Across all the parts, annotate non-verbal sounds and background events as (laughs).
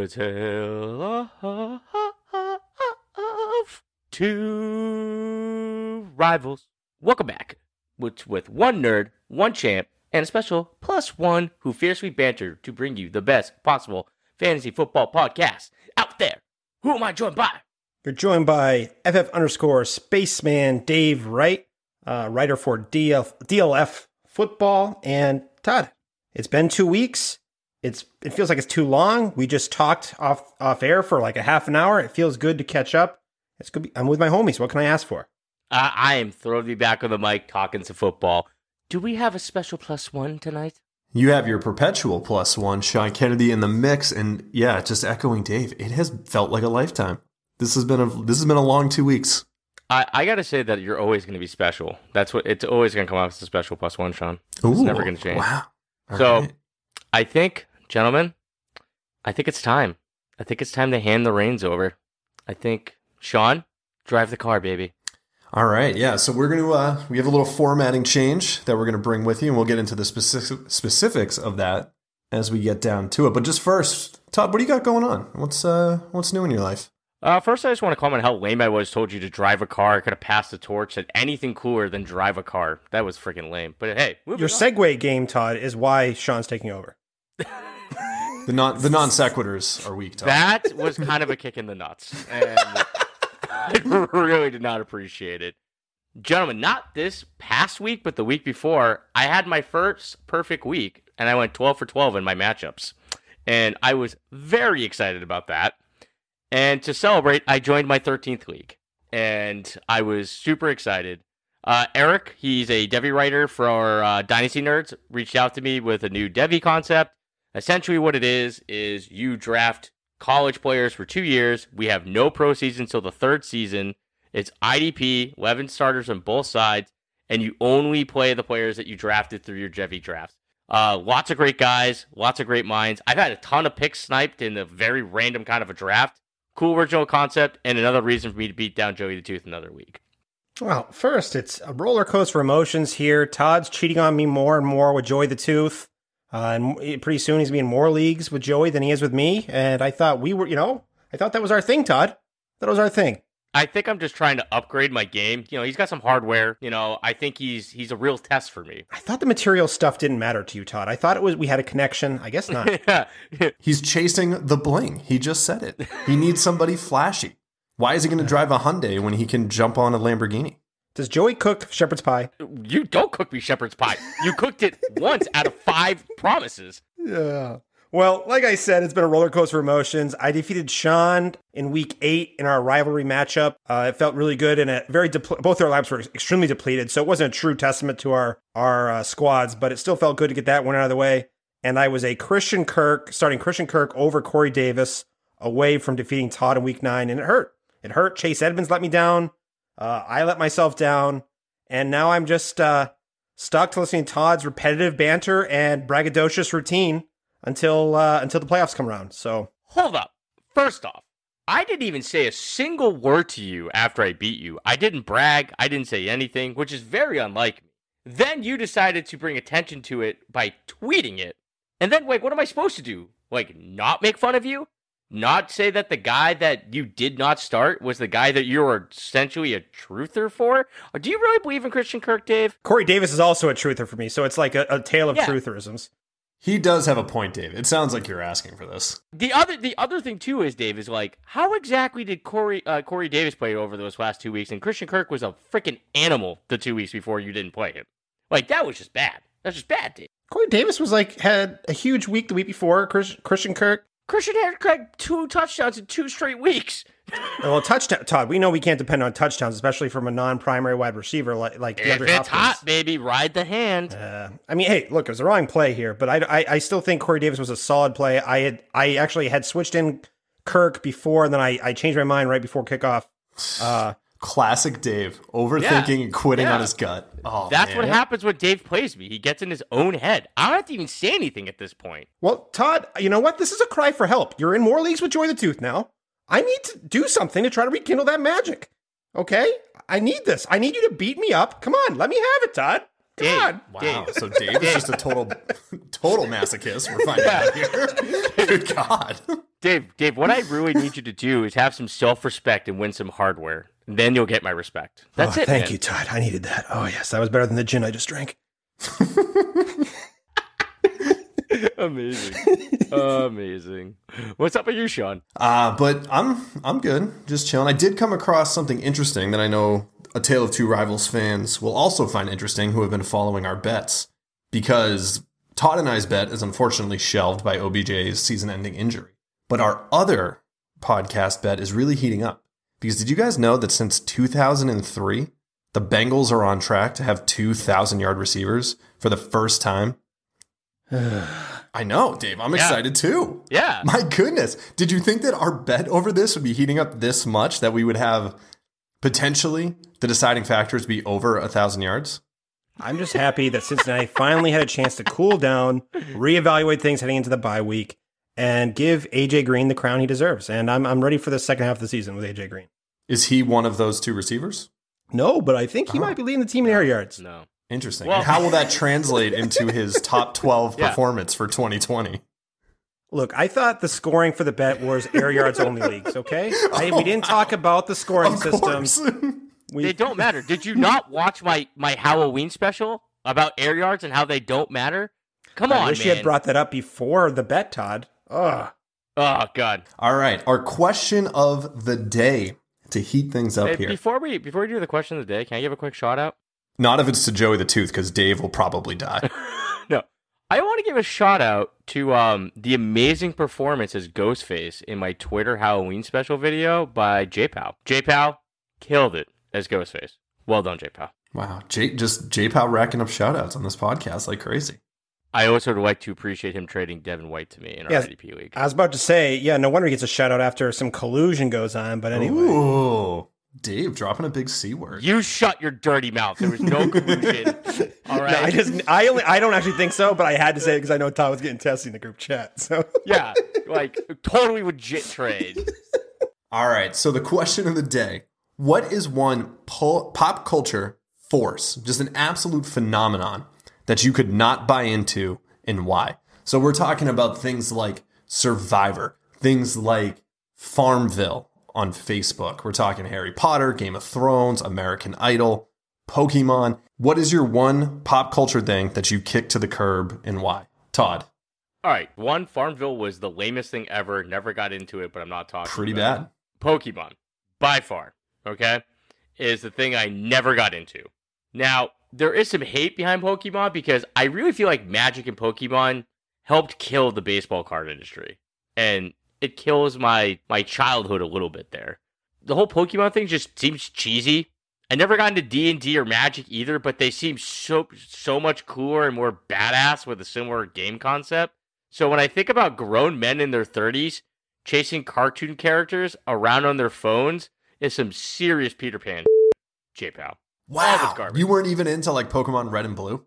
A tale of two rivals. Welcome back, which with one nerd, one champ, and a special plus one who fiercely banter to bring you the best possible fantasy football podcast out there. Who am I joined by? You're joined by FF underscore Spaceman Dave Wright, uh, writer for DLF Football, and Todd. It's been two weeks. It's it feels like it's too long. We just talked off off air for like a half an hour. It feels good to catch up. It's good. Be, I'm with my homies. What can I ask for? Uh, I am thrilled to be back on the mic talking some football. Do we have a special plus one tonight? You have your perpetual plus one, Sean Kennedy, in the mix, and yeah, just echoing Dave, it has felt like a lifetime. This has been a this has been a long two weeks. I, I gotta say that you're always gonna be special. That's what it's always gonna come off as a special plus one, Sean. It's Ooh, never gonna change. Wow. All So- right. I think, gentlemen, I think it's time. I think it's time to hand the reins over. I think Sean, drive the car, baby. All right, yeah. So we're gonna uh, we have a little formatting change that we're gonna bring with you, and we'll get into the specific specifics of that as we get down to it. But just first, Todd, what do you got going on? What's uh what's new in your life? Uh, first, I just want to comment how lame I was. Told you to drive a car. I could have passed the torch. Said anything cooler than drive a car. That was freaking lame. But hey, Your on. segue game, Todd, is why Sean's taking over. (laughs) The non the non sequiturs are weak. Todd. That was kind of a kick in the nuts. And I (laughs) really did not appreciate it. Gentlemen, not this past week, but the week before, I had my first perfect week and I went 12 for 12 in my matchups. And I was very excited about that. And to celebrate, I joined my 13th league. And I was super excited. Uh, Eric, he's a Devy writer for uh, Dynasty Nerds, reached out to me with a new Devy concept. Essentially, what it is is you draft college players for two years. We have no pro season until the third season. It's IDP, 11 starters on both sides, and you only play the players that you drafted through your Devy drafts. Uh, lots of great guys, lots of great minds. I've had a ton of picks sniped in a very random kind of a draft. Cool original concept, and another reason for me to beat down Joey the Tooth another week. Well, first, it's a roller coaster of emotions here. Todd's cheating on me more and more with Joey the Tooth. Uh, and pretty soon he's being more leagues with Joey than he is with me. And I thought we were, you know, I thought that was our thing, Todd. That was our thing. I think I'm just trying to upgrade my game. You know, he's got some hardware. You know, I think he's he's a real test for me. I thought the material stuff didn't matter to you, Todd. I thought it was we had a connection. I guess not. (laughs) yeah, (laughs) He's chasing the bling. He just said it. He needs somebody flashy. Why is he going to drive a Hyundai when he can jump on a Lamborghini? Does Joey cook shepherd's pie? you don't cook me shepherd's pie. You cooked it (laughs) once out of five promises. Yeah. Well, like I said, it's been a roller coaster of emotions. I defeated Sean in week eight in our rivalry matchup. Uh, it felt really good, and it very depl- both our labs were extremely depleted, so it wasn't a true testament to our our uh, squads, but it still felt good to get that one out of the way. And I was a Christian Kirk, starting Christian Kirk over Corey Davis, away from defeating Todd in week nine, and it hurt. It hurt. Chase Edmonds let me down. Uh, I let myself down, and now I'm just uh, stuck to listening to Todd's repetitive banter and braggadocious routine until uh, until the playoffs come around. So Hold up. First off, I didn't even say a single word to you after I beat you. I didn't brag. I didn't say anything, which is very unlike me. Then you decided to bring attention to it by tweeting it. And then, like, what am I supposed to do? Like, not make fun of you? Not say that the guy that you did not start was the guy that you were essentially a truther for? Or do you really believe in Christian Kirk, Dave? Corey Davis is also a truther for me. So it's like a, a tale of Yeah. trutherisms. He does have a point, Dave. It sounds like you're asking for this. The other the other thing too is Dave is like, how exactly did Corey uh, Corey Davis play over those last two weeks? And Christian Kirk was a freaking animal the two weeks before you didn't play him. Like that was just bad. That's just bad, Dave. Corey Davis was like had a huge week the week before. Chris, Christian Kirk. Christian had Craig two touchdowns in two straight weeks. Well, touchdown. Todd, we know we can't depend on touchdowns, especially from a non-primary wide receiver like like If DeAndre it's Hopkins. hot, baby, ride the hand. Uh, I mean, hey, look, it was the wrong play here, but I, I, I still think Corey Davis was a solid play. I had, I actually had switched in Kirk before, and then I, I changed my mind right before kickoff. Uh, Classic Dave, overthinking and quitting Yeah. on his gut. Oh, That's man. what happens when Dave plays me. He gets in his own head. I don't have to even say anything at this point. well, Todd, you know what? This is a cry for help. You're in more leagues with Joey the Tooth now. I need to do something to try to rekindle that magic. Okay, I need this. I need you to beat me up. Come on, let me have it, Todd. Dave, on. Wow. Dave, So Dave is just a total, (laughs) total masochist. We're finding out here. (laughs) Good God. Dave, Dave, what I really need you to do is have some self-respect and win some hardware. Then you'll get my respect. That's Oh, it. Thank man. you, Todd. I needed that. Oh yes, that was better than the gin I just drank. (laughs) Amazing. Amazing. What's up with you, Sean? Uh, but I'm I'm good, just chilling. I did come across something interesting that I know a Tale of Two Rivals fans will also find interesting who have been following our bets because Todd and I's bet is unfortunately shelved by OBJ's season-ending injury. But our other podcast bet is really heating up because did you guys know that since 2003 the Bengals are on track to have 2,000 yard receivers for the first time? (sighs) I know, Dave. I'm Yeah. excited too. Yeah. (laughs) My goodness. Did you think that our bet over this would be heating up this much that we would have potentially the deciding factors be over a thousand yards? I'm just happy that Cincinnati finally had a chance to cool down, reevaluate things heading into the bye week, and give AJ Green the crown he deserves. And I'm I'm ready for the second half of the season with AJ Green. Is he one of those two receivers? No, but I think he Oh. might be leading the team in air yards. No. Interesting. Well- and how will that translate into his (laughs) top 12 Yeah. performance for 2020? Look, I thought the scoring for the bet was air (laughs) yards only leagues. Okay, I, we didn't oh. talk about the scoring Of systems. (laughs) We, They don't matter. Did you not watch my my Halloween special about air yards and how they don't matter? Come I on, wish man. you had brought that up before the bet, Todd. Ugh. oh God. All right. Our question of the day to heat things up Hey, here. before we before we do the question of the day, can I give a quick shout out? Not if it's to Joey the Tooth, because Dave will probably die. (laughs) no. I want to give a shout out to um, the amazing performance as Ghostface in my Twitter Halloween special video by JPow. JPow killed it as Ghostface. Well done, JPow. wow. J- just J Pow racking up shout outs on this podcast like crazy. I also would like to appreciate him trading Devin White to me in our Yes. IDP league. I was about to say, yeah, no wonder he gets a shout out after some collusion goes on. But anyway, Ooh. Dave dropping a big C word. You shut your dirty mouth. There was no (laughs) collusion. All No. I just, I only, I don't actually think so, but I had to say it because I know Todd was getting testy in the group chat. So yeah, like totally legit trade. (laughs) All right. So the question of the day What is one pul- pop culture force, just an absolute phenomenon that you could not buy into and why? So we're talking about things like Survivor, things like Farmville on Facebook. We're talking Harry Potter, Game of Thrones, American Idol, Pokemon. What is your one pop culture thing that you kick to the curb and why? Todd, All right, one Farmville was the lamest thing ever. Never got into it, but I'm not talking. pretty about it. bad. Pokemon, by far, okay, is the thing I never got into. Now, there is some hate behind Pokemon because I really feel like Magic and Pokemon helped kill the baseball card industry. And it kills my my childhood a little bit there. The whole Pokemon thing just seems cheesy. I never got into D&D or Magic either, but they seem so so much cooler and more badass with a similar game concept. So when I think about grown men in their 30s chasing cartoon characters around on their phones is some serious Peter Pan (laughs) J-Pow. All of it's garbage. You weren't even into like Pokemon Red and Blue?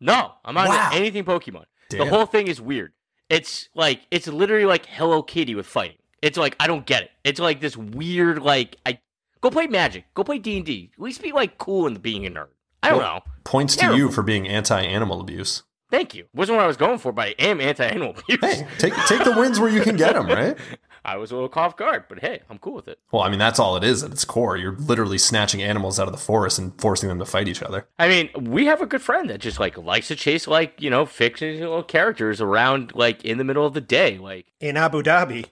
No, I'm not Wow. into anything Pokemon. Damn. The whole thing is weird. It's like it's literally like Hello Kitty with fighting. It's like I don't get it. It's like this weird like I go play Magic, go play D and D. At least be like cool in being a nerd. I don't Well, know. Points to you for being anti-animal abuse. Thank you. Wasn't what I was going for, but I am anti-animal (laughs) abuse. Hey, take take the wins where you can get them, right? (laughs) I was a little off guard, but hey, I'm cool with it. Well, I mean that's all it is at its core. You're literally snatching animals out of the forest and forcing them to fight each other. I mean, we have a good friend that just like likes to chase like you know fictional characters around like in the middle of the day, like in Abu Dhabi,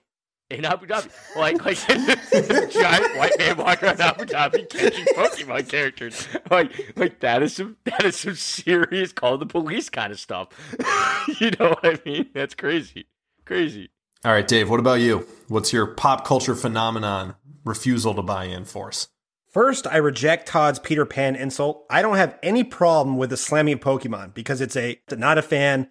in Abu Dhabi, like like (laughs) giant white man walking around Abu Dhabi catching Pokemon characters, like like that is some that is some serious call the police kind of stuff. (laughs) you know what I mean? That's crazy, crazy. All right, Dave. What about you? What's your pop culture phenomenon refusal to buy in force? First, I reject Todd's Peter Pan insult. I don't have any problem with the slamming of Pokemon because it's a not a fan.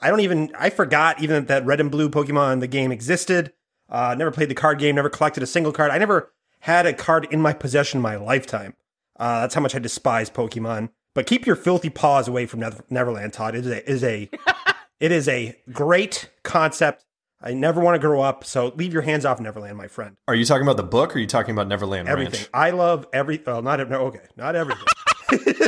I don't even I forgot even that Red and Blue Pokemon the game existed. Uh, never played the card game. Never collected a single card. I never had a card in my possession in my lifetime. Uh, that's how much I despise Pokemon. But keep your filthy paws away from Neverland, Todd. It is a, is a (laughs) it is a great concept. I never want to grow up, so leave your hands off Neverland, my friend. Are you talking about the book or are you talking about Neverland Everything. Ranch? I love every. Oh, not no. Okay, not everything. (laughs)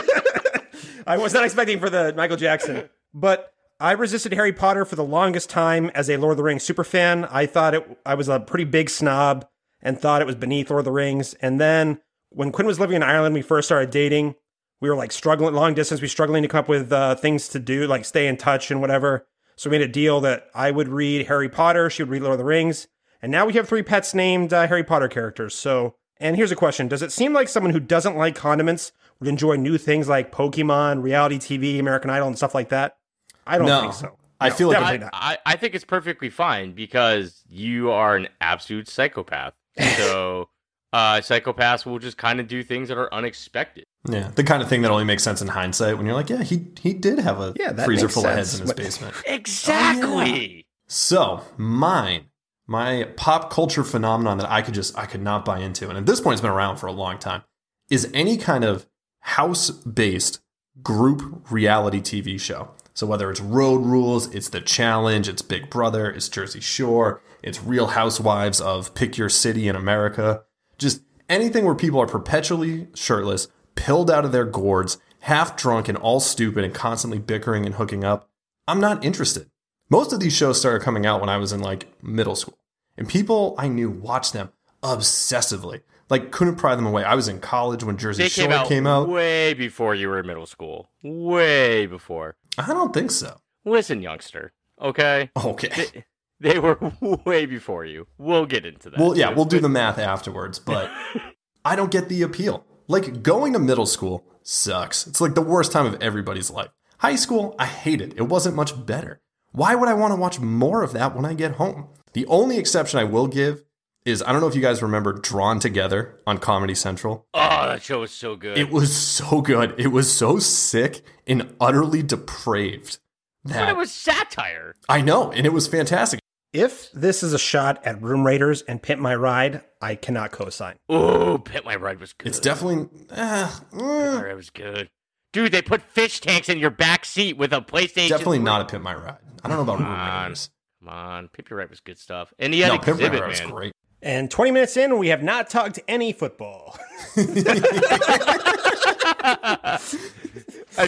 I was not expecting for the Michael Jackson, but I resisted Harry Potter for the longest time as a Lord of the Rings super fan. I thought it, I was a pretty big snob and thought it was beneath Lord of the Rings. And then when Quinn was living in Ireland, we first started dating. We were like struggling long distance. We were struggling to come up with uh, things to do, like stay in touch and whatever. So we made a deal that I would read Harry Potter, she would read Lord of the Rings, and now we have three pets named uh, Harry Potter characters. So, and here's a question: Does it seem like someone who doesn't like condiments would enjoy new things like Pokemon, reality TV, American Idol, and stuff like that? I don't No. think so. I feel like I, not. I, I think it's perfectly fine because you are an absolute psychopath. (laughs) So uh, psychopaths will just kind of do things that are unexpected. Yeah, the kind of thing that only makes sense in hindsight when you're like, yeah, he he did have a Yeah, freezer makes full of heads in his What- basement. (laughs) Exactly. So mine, my pop culture phenomenon that I could just I could not buy into, and at this point it's been around for a long time, is any kind of house based group reality TV show. So whether it's Road Rules, it's The Challenge, it's Big Brother, it's Jersey Shore, it's Real Housewives of Pick Your City in America, just anything where people are perpetually shirtless, pilled out of their gourds, half drunk and all stupid and constantly bickering and hooking up. I'm not interested. Most of these shows started coming out when I was in like middle school. And people I knew watched them obsessively. Like couldn't pry them away. I was in college when Jersey They Shore came out, came out. way before you were in middle school. Way before. I don't think so. Listen, youngster. Okay. Okay. They, were (laughs) way before you. We'll get into that. Well, yeah, too. we'll do the math afterwards, but (laughs) I don't get the appeal. Like going to middle school sucks. It's like the worst time of everybody's life. High school, I hate it. It wasn't much better. Why would I want to watch more of that when I get home? The only exception I will give is I don't know if you guys remember Drawn Together on Comedy Central. Oh, that show was so good. It was so good. It was so sick and utterly depraved. but That it was satire. I know, and it was fantastic. If this is a shot at Room Raiders and Pimp My Ride, I cannot co-sign. Oh, Pimp My Ride was good. It's definitely ah, Pit My mm. Ride was good. Dude, they put fish tanks in your back seat with a PlayStation. definitely not a pimp my ride. I don't know about Come Room on. Raiders. Come on, Pip Your Ride was good stuff. And he had No, pimp my ride was man. great. And 20 minutes in, we have not talked any football. (laughs) I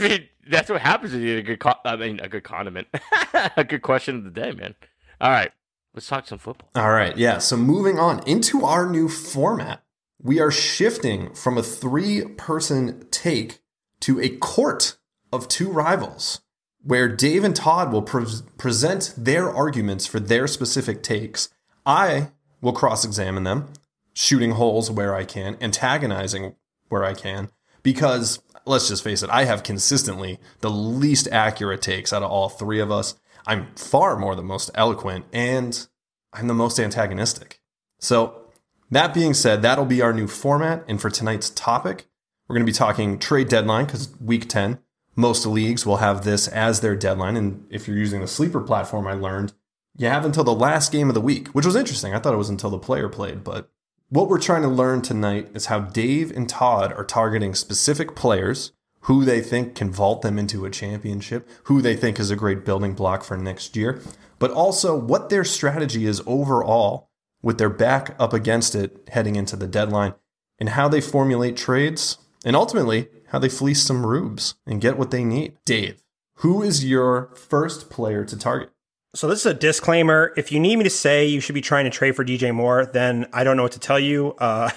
mean, that's what happens when you eat a good. Co- I mean, a good condiment. (laughs) a good question of the day, man. All right, let's talk some football. All right, yeah. So moving on into our new format, we are shifting from a three-person take to a court of two rivals, where Dave and Todd will pre- present their arguments for their specific takes. I will cross-examine them, shooting holes where I can, antagonizing where I can, because let's just face it, I have consistently the least accurate takes out of all three of us. I'm far more the most eloquent, and I'm the most antagonistic. So, that being said, that'll be our new format. And for tonight's topic, we're going to be talking trade deadline because week 10, most leagues will have this as their deadline. And if you're using the sleeper platform, I learned you have until the last game of the week, which was interesting. I thought it was until the player played. But what we're trying to learn tonight is how Dave and Todd are targeting specific players, who they think can vault them into a championship, who they think is a great building block for next year, but also what their strategy is overall with their back up against it heading into the deadline, and how they formulate trades, and ultimately how they fleece some rubes and get what they need. Dave, who is your first player to target? So this is a disclaimer. If you need me to say you should be trying to trade for DJ Moore, then I don't know what to tell you. Uh,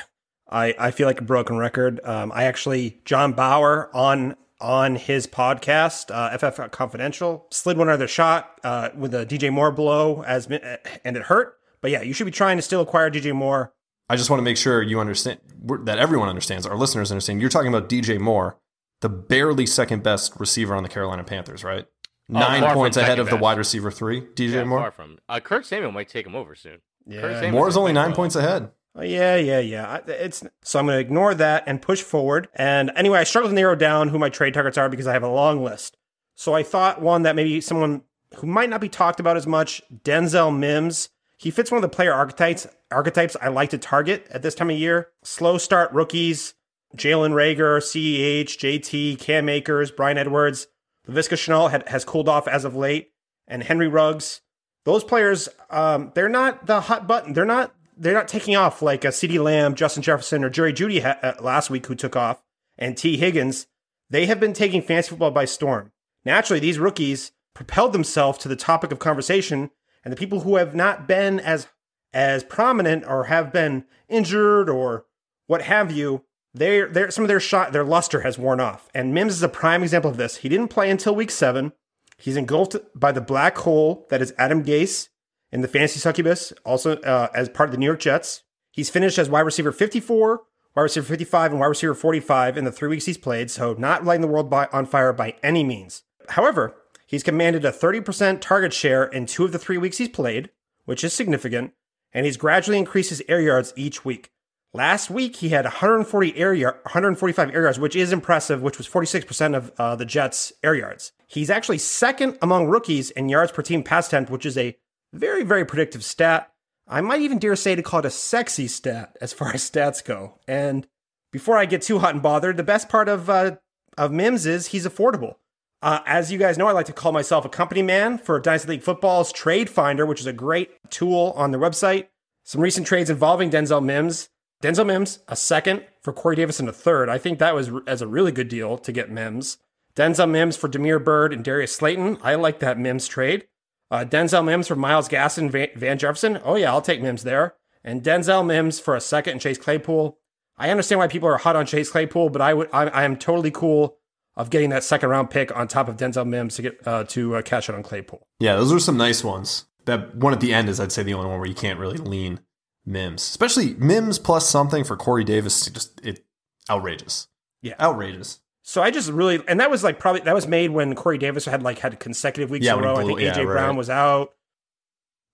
I I feel like a broken record. Um, I actually John Bauer on on his podcast, uh, FF Confidential, slid one other shot uh, with a DJ Moore blow as and it hurt. But yeah, you should be trying to still acquire DJ Moore. I just want to make sure you understand that everyone understands, our listeners understand. You're talking about DJ Moore, the barely second best receiver on the Carolina Panthers, right? Nine points ahead second of the wide receiver three, DJ Yeah, Moore. far from. Uh, Curtis Samuel might take him over soon. Yeah. Samuel's Moore's only nine well. points ahead. Oh, yeah, yeah, yeah. It's so I'm going to ignore that and push forward. And anyway, I struggled to narrow down who my trade targets are because I have a long list. So I thought one that maybe someone who might not be talked about as much, Denzel Mims. He fits one of the player archetypes archetypes I like to target at this time of year. Slow start rookies, Jalen Reagor, CEH, JT, Cam Akers, Bryan Edwards. Laviska Shenault had, has cooled off as of late, and Henry Ruggs. Those players, um, they're not the hot button. They're not they're not taking off like a CeeDee Lamb, Justin Jefferson, or Jerry Jeudy ha- uh, last week who took off, and Tee Higgins. They have been taking fantasy football by storm. Naturally, these rookies propelled themselves to the topic of conversation, and the people who have not been as as prominent or have been injured or what have you, they they some of their shot their luster has worn off. And Mims is a prime example of this. He didn't play until week seven. He's engulfed by the black hole that is Adam Gase in the fantasy succubus, also uh, as part of the New York Jets. He's finished as wide receiver 54, wide receiver 55, and wide receiver 45 in the three weeks he's played, so not lighting the world by, on fire by any means. However, he's commanded a 30% target share in two of the three weeks he's played, which is significant, and he's gradually increased his air yards each week. Last week, he had 140 air yard, 145 air yards, which is impressive, which was 46% of uh, the Jets' air yards. He's actually second among rookies in yards per team pass attempt, which is a very, very predictive stat. I might even dare say to call it a sexy stat as far (laughs) as stats go. And before I get too hot and bothered, the best part of uh, of Mims is he's affordable. Uh, as you guys know, I like to call myself a company man for Dynasty League Football's Trade Finder, which is a great tool on their website. Some recent trades involving Denzel Mims. Denzel Mims, a second for Corey Davis and a third. I think that was as a really good deal to get Mims. Denzel Mims for Damiere Byrd and Darius Slayton. I like that Mims trade. Uh, Denzel Mims for Myles Gaskin and Van Jefferson. Oh, yeah, I'll take Mims there. And Denzel Mims for a second and Chase Claypool. I understand why people are hot on Chase Claypool, but I would I, I am totally cool of getting that second round pick on top of Denzel Mims to get uh, to uh, cash out on Claypool. Yeah, those are some nice ones. That one at the end is, I'd say, the only one where you can't really lean Mims, especially Mims plus something for Corey Davis. Just it outrageous. Yeah, outrageous. So I just really, and that was like probably that was made when Corey Davis had like had consecutive weeks Yeah, in a row. I blew- think AJ yeah, right. Brown was out.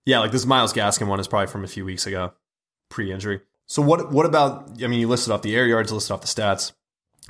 Yeah, like this Myles Gaskin one is probably from a few weeks ago, pre-injury. So what? What about? I mean, you listed off the air yards, listed off the stats,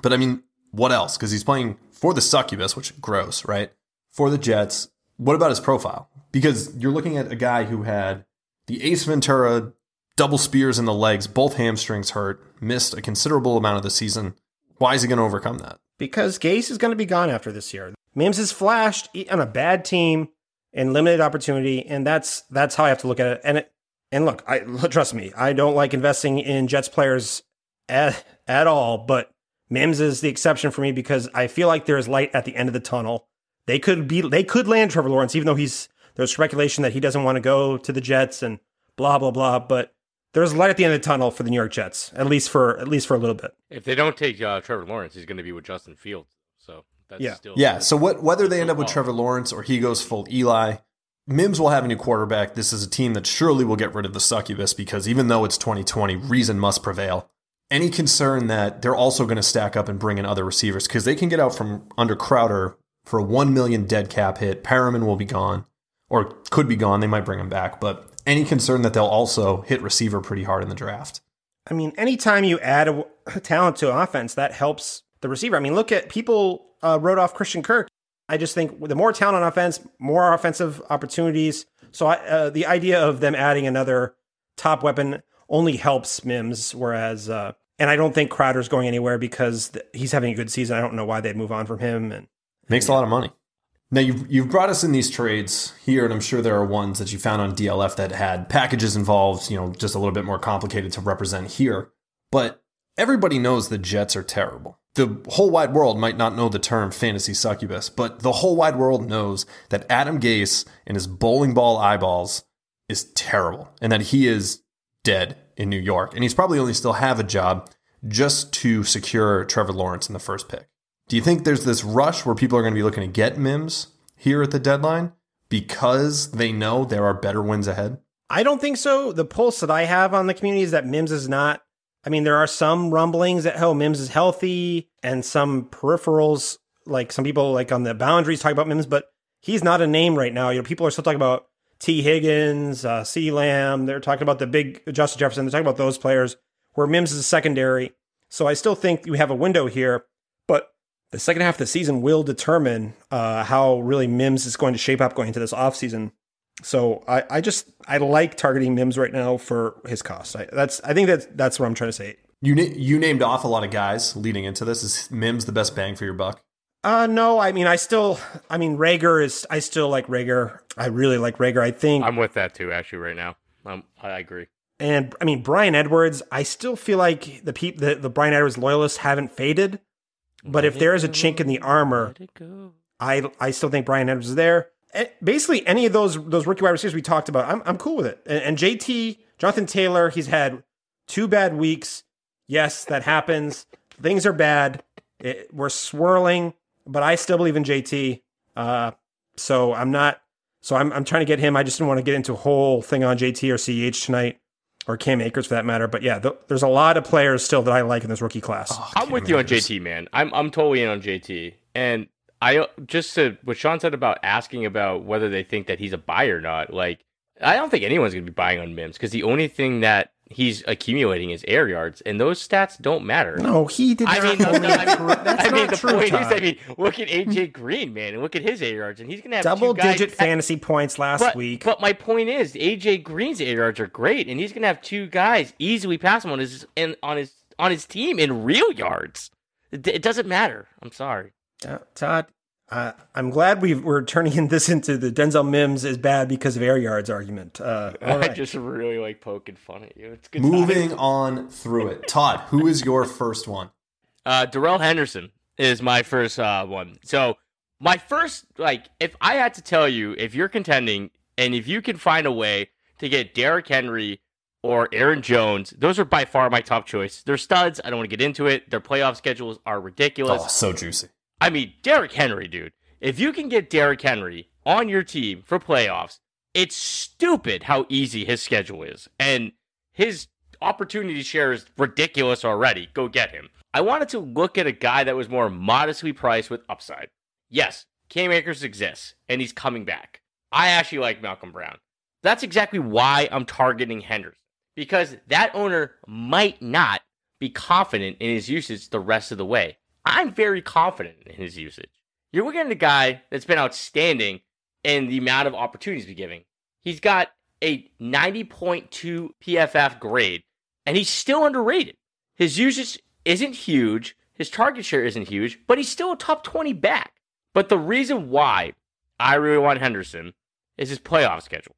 but I mean, what else? Because he's playing for the succubus, which gross, right? For the Jets. What about his profile? Because you're looking at a guy who had the Ace Ventura double spears in the legs, both hamstrings hurt, missed a considerable amount of the season. Why is he going to overcome that? Because Gase is going to be gone after this year. Mims has flashed on a bad team and limited opportunity, and that's that's how I have to look at it. And it, and look, I trust me, I don't like investing in Jets players at, at all, but Mims is the exception for me because I feel like there is light at the end of the tunnel. They could be they could land Trevor Lawrence, even though he's there's speculation that he doesn't want to go to the Jets and blah blah blah. But there's light at the end of the tunnel for the New York Jets, at least for at least for a little bit. If they don't take uh, Trevor Lawrence, he's going to be with Justin Fields. So that's Yeah. still Yeah. So what? Whether they end up with. Trevor Lawrence or he goes full Eli, Mims will have a new quarterback. This is a team that surely will get rid of the succubus because even though it's 2020, reason must prevail. Any concern that they're also going to stack up and bring in other receivers because they can get out from under Crowder for a one million dead cap hit. Perriman will be gone, or could be gone. They might bring him back, but any concern that they'll also hit receiver pretty hard in the draft. I mean, anytime you add a, a talent to an offense, that helps the receiver. I mean, look at people uh, wrote off Christian Kirk. I just think the more talent on offense, more offensive opportunities. So I, uh, the idea of them adding another top weapon only helps Mims. Whereas, uh, and I don't think Crowder's going anywhere because th- he's having a good season. I don't know why they'd move on from him. And Makes a lot of money. Now you've you've brought us in these trades here, and I'm sure there are ones that you found on DLF that had packages involved, you know, just a little bit more complicated to represent here. But everybody knows the Jets are terrible. The whole wide world might not know the term fantasy succubus, but the whole wide world knows that Adam Gase and his bowling ball eyeballs is terrible, and that he is dead in New York, and he's probably only still have a job just to secure Trevor Lawrence in the first pick. Do you think there's this rush where people are going to be looking to get Mims here at the deadline because they know there are better wins ahead? I don't think so. The pulse that I have on the community is that Mims is not. I mean, there are some rumblings that oh, Mims is healthy, and some peripherals, like some people like on the boundaries talk about Mims, but he's not a name right now. You know, people are still talking about Tee Higgins, uh, C. Lamb. They're talking about the big Justin Jefferson. They're talking about those players where Mims is a secondary. So I still think we have a window here, the second half of the season will determine uh, how really Mims is going to shape up going into this offseason. So I, I just I like targeting Mims right now for his cost. I, that's I think that's that's what I'm trying to say. You na- you named off a lot of guys leading into this. Is Mims the best bang for your buck? Uh no, I mean I still I mean Reagor is I still like Reagor. I really like Reagor. I think I'm with that too, actually, right now. Um, I agree. and I mean Bryan Edwards. I still feel like the peop the, the Bryan Edwards loyalists haven't faded. But if there is a chink in the armor, Let it go. I I still think Bryan Edwards is there. Eh, Basically, any of those those rookie wide receivers we talked about, I'm I'm cool with it. And, and JT Jonathan Taylor, he's had two bad weeks. Yes, that happens. Things are bad. It, we're swirling, but I still believe in JT. Uh, so I'm not. So I'm I'm trying to get him. I just didn't want to get into a whole thing on JT or CH tonight, or Cam Akers for that matter. But yeah, th- there's a lot of players still that I like in this rookie class. Oh, I'm Cam with you on JT, man. I'm I'm totally in on JT. And I uh, just to what Sean said about asking about whether they think that he's a buy or not. Like, I don't think anyone's gonna be buying on Mims because the only thing that he's accumulating his air yards, and those stats don't matter. No, he did I not. mean, no, no, I mean, That's I mean, not the true, point is, I mean, look at AJ Green, man, and look at his air yards, and he's gonna have double-digit fantasy points last but, week. But my point is, AJ Green's air yards are great, and he's gonna have two guys easily pass him on his and on his on his team in real yards. It, it doesn't matter. I'm sorry. Uh, Todd, uh, I'm glad we we're turning in (laughs) this into the Denzel Mims is bad because of air yards argument. Uh, all I right. just really like poking fun at you. It's good. Moving times. on through it. Todd, who is your first one? Uh, Darrell Henderson is my first uh, one. So my first, like, if I had to tell you, if you're contending and if you can find a way to get Derrick Henry or Aaron Jones, those are by far my top choice. They're studs. I don't want to get into it. Their playoff schedules are ridiculous. Oh, so juicy. I mean, Derrick Henry, dude. If you can get Derrick Henry on your team for playoffs, it's stupid how easy his schedule is. And his opportunity share is ridiculous already. Go get him. I wanted to look at a guy that was more modestly priced with upside. Yes, Cam Akers exists, and he's coming back. I actually like Malcolm Brown. That's exactly why I'm targeting Henderson. Because that owner might not be confident in his usage the rest of the way. I'm very confident in his usage. You're looking at a guy that's been outstanding in the amount of opportunities he's giving. He's got a 90.2 PFF grade, and he's still underrated. His usage isn't huge, his target share isn't huge, but he's still a top 20 back. But the reason why I really want Henderson is his playoff schedule.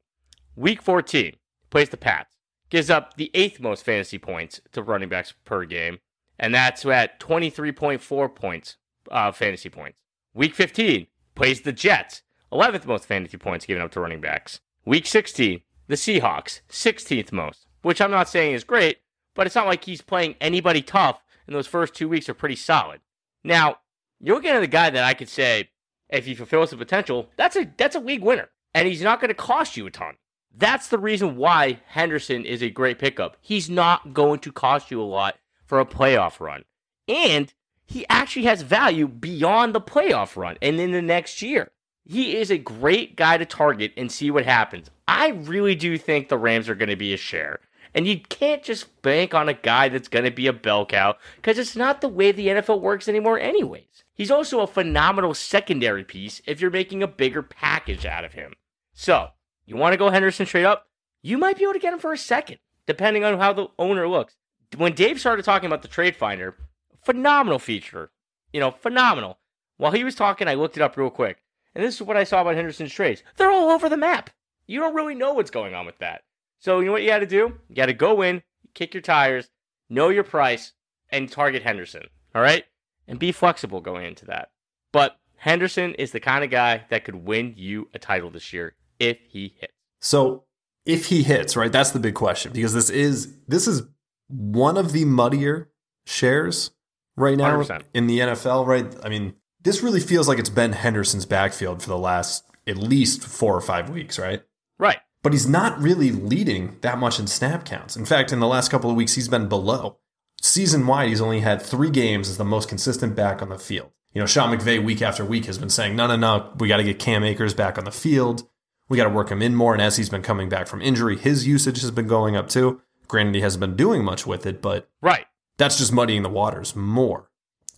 Week 14, plays the Pats, gives up the eighth most fantasy points to running backs per game, and that's at 23.4 points, uh, fantasy points. Week 15, plays the Jets, 11th most fantasy points given up to running backs. Week 16, the Seahawks, 16th most, which I'm not saying is great, but it's not like he's playing anybody tough, and those first two weeks are pretty solid. Now, you're looking at a guy that I could say, if he fulfills the potential, that's a that's a league winner, and he's not going to cost you a ton. That's the reason why Henderson is a great pickup. He's not going to cost you a lot for a playoff run, and he actually has value beyond the playoff run and in the next year. He is a great guy to target and see what happens. I really do think the Rams are going to be a share. And you can't just bank on a guy that's going to be a bell cow because it's not the way the NFL works anymore, anyways. He's also a phenomenal secondary piece if you're making a bigger package out of him. So, you want to go Henderson straight up? You might be able to get him for a second, depending on how the owner looks. When Dave started talking about the trade finder, phenomenal feature. You know, phenomenal. While he was talking, I looked it up real quick. And this is what I saw about Henderson's trades. They're all over the map. You don't really know what's going on with that. So, you know what you got to do? You got to go in, kick your tires, know your price, and target Henderson. All right? And be flexible going into that. But Henderson is the kind of guy that could win you a title this year if he hits. So if he hits, right, that's the big question because this is this is one of the muddier shares right now 100%. in the NFL, right? I mean, this really feels like it's Ben Henderson's backfield for the last at least four or five weeks, right? Right. But he's not really leading that much in snap counts. In fact, in the last couple of weeks, he's been below. Season wide, he's only had three games as the most consistent back on the field. You know, Sean McVay week after week has been saying, no, no, no, we got to get Cam Akers back on the field. We got to work him in more. And as he's been coming back from injury, his usage has been going up too. Granted, he hasn't been doing much with it, but Right. that's just muddying the waters more.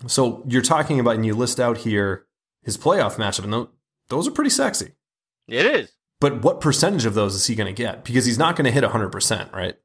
So you're talking about, and you list out here his playoff matchup, and tho- those are pretty sexy. It is. But what percentage of those is he going to get? Because he's not going to hit 100%, right?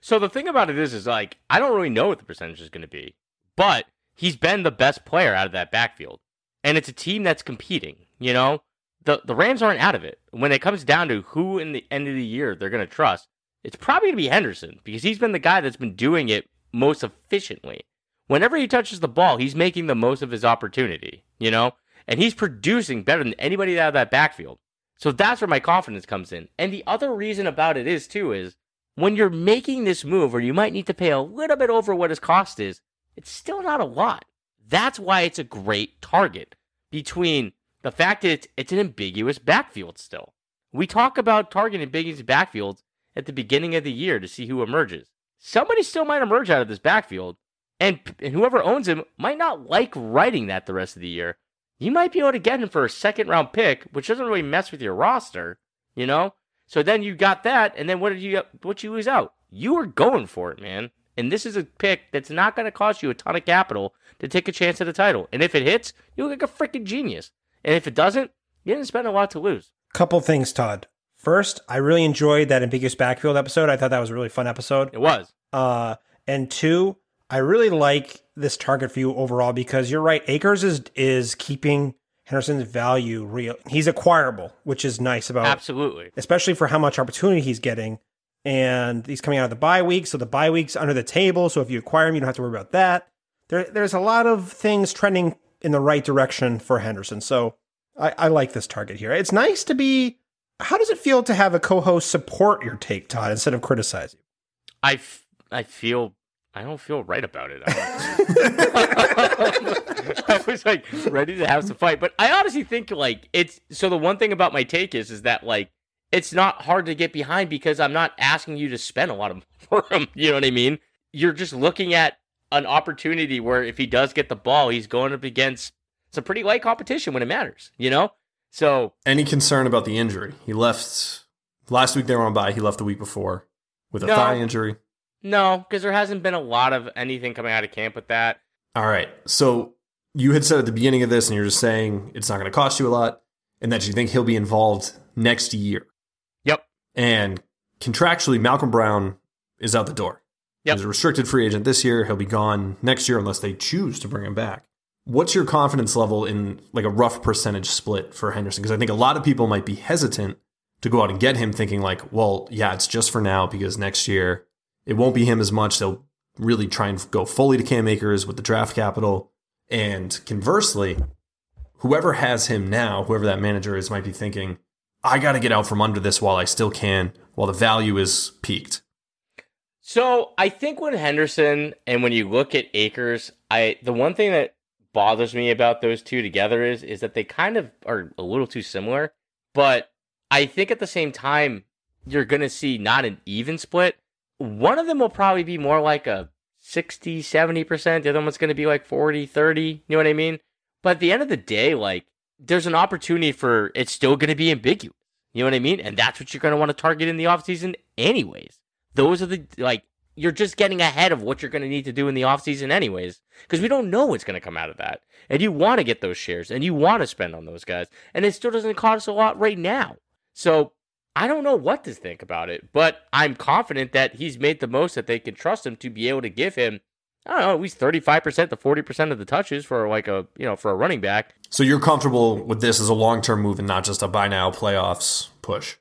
So the thing about it is, is like I don't really know what the percentage is going to be, but he's been the best player out of that backfield, and it's a team that's competing. You know, the the Rams aren't out of it. When it comes down to who in the end of the year they're going to trust, it's probably going to be Henderson because he's been the guy that's been doing it most efficiently. whenever he touches the ball, he's making the most of his opportunity, you know? And he's producing better than anybody out of that backfield. So that's where my confidence comes in. And the other reason about it is, too, is when you're making this move, or you might need to pay a little bit over what his cost is, it's still not a lot. That's why it's a great target between the fact that it's, it's an ambiguous backfield still. We talk about targeting ambiguous backfields at the beginning of the year to see who emerges. Somebody still might emerge out of this backfield, and, and whoever owns him might not like writing that the rest of the year. You might be able to get him for a second round pick, which doesn't really mess with your roster, you know? So then you got that, and then what did you what you lose out? You were going for it, man. And this is a pick that's not going to cost you a ton of capital to take a chance at a title. And if it hits, you look like a freaking genius. And if it doesn't, you didn't spend a lot to lose. Couple things, Todd. First, I really enjoyed that ambiguous backfield episode. I thought that was a really fun episode. It was. Uh, and two, I really like this target for you overall because you're right. Akers is is keeping Henderson's value real. He's acquirable, which is nice about absolutely, especially for how much opportunity he's getting. And he's coming out of the bye week, so the bye week's under the table. So if you acquire him, you don't have to worry about that. There, there's a lot of things trending in the right direction for Henderson. So I, I like this target here. It's nice to be. How does it feel to have a co-host support your take, Todd, instead of criticize you? I, f- I feel I don't feel right about it. (laughs) (laughs) I was like ready to have some fight, but I honestly think like it's so. The one thing about my take is is that like it's not hard to get behind because I'm not asking you to spend a lot of (laughs) for him. You know what I mean? You're just looking at an opportunity where if he does get the ball, he's going up against some pretty light competition when it matters. You know, so any concern about the injury? He left last week. They were on by. He left the week before with a no. thigh injury. No, because there hasn't been a lot of anything coming out of camp with that. All right. So you had said at the beginning of this, and you're just saying it's not going to cost you a lot, and that you think he'll be involved next year. Yep. And contractually, Malcolm Brown is out the door. Yep. He's a restricted free agent this year. He'll be gone next year unless they choose to bring him back. What's your confidence level in like a rough percentage split for Henderson? Because I think a lot of people might be hesitant to go out and get him, thinking like, well, yeah, it's just for now because next year it won't be him as much. They'll really try and go fully to Cam Akers with the draft capital. And conversely, whoever has him now, whoever that manager is, might be thinking, I got to get out from under this while I still can, while the value is peaked. So I think when Henderson and when you look at Akers, I the one thing that bothers me about those two together is is that they kind of are a little too similar. But I think at the same time, you're gonna see not an even split, one of them will probably be more like a 60, 70%. The other one's going to be like 40, 30. You know what I mean? But at the end of the day, like, there's an opportunity for it's still going to be ambiguous. You know what I mean? And that's what you're going to want to target in the offseason, anyways. Those are the, like, you're just getting ahead of what you're going to need to do in the offseason, anyways, because we don't know what's going to come out of that. And you want to get those shares and you want to spend on those guys. And it still doesn't cost a lot right now. So I don't know what to think about it, but I'm confident that he's made the most that they can trust him to be able to give him, I don't know, at least 35% to 40% of the touches for like a, you know, for a running back. So you're comfortable with this as a long-term move and not just a buy now playoffs push.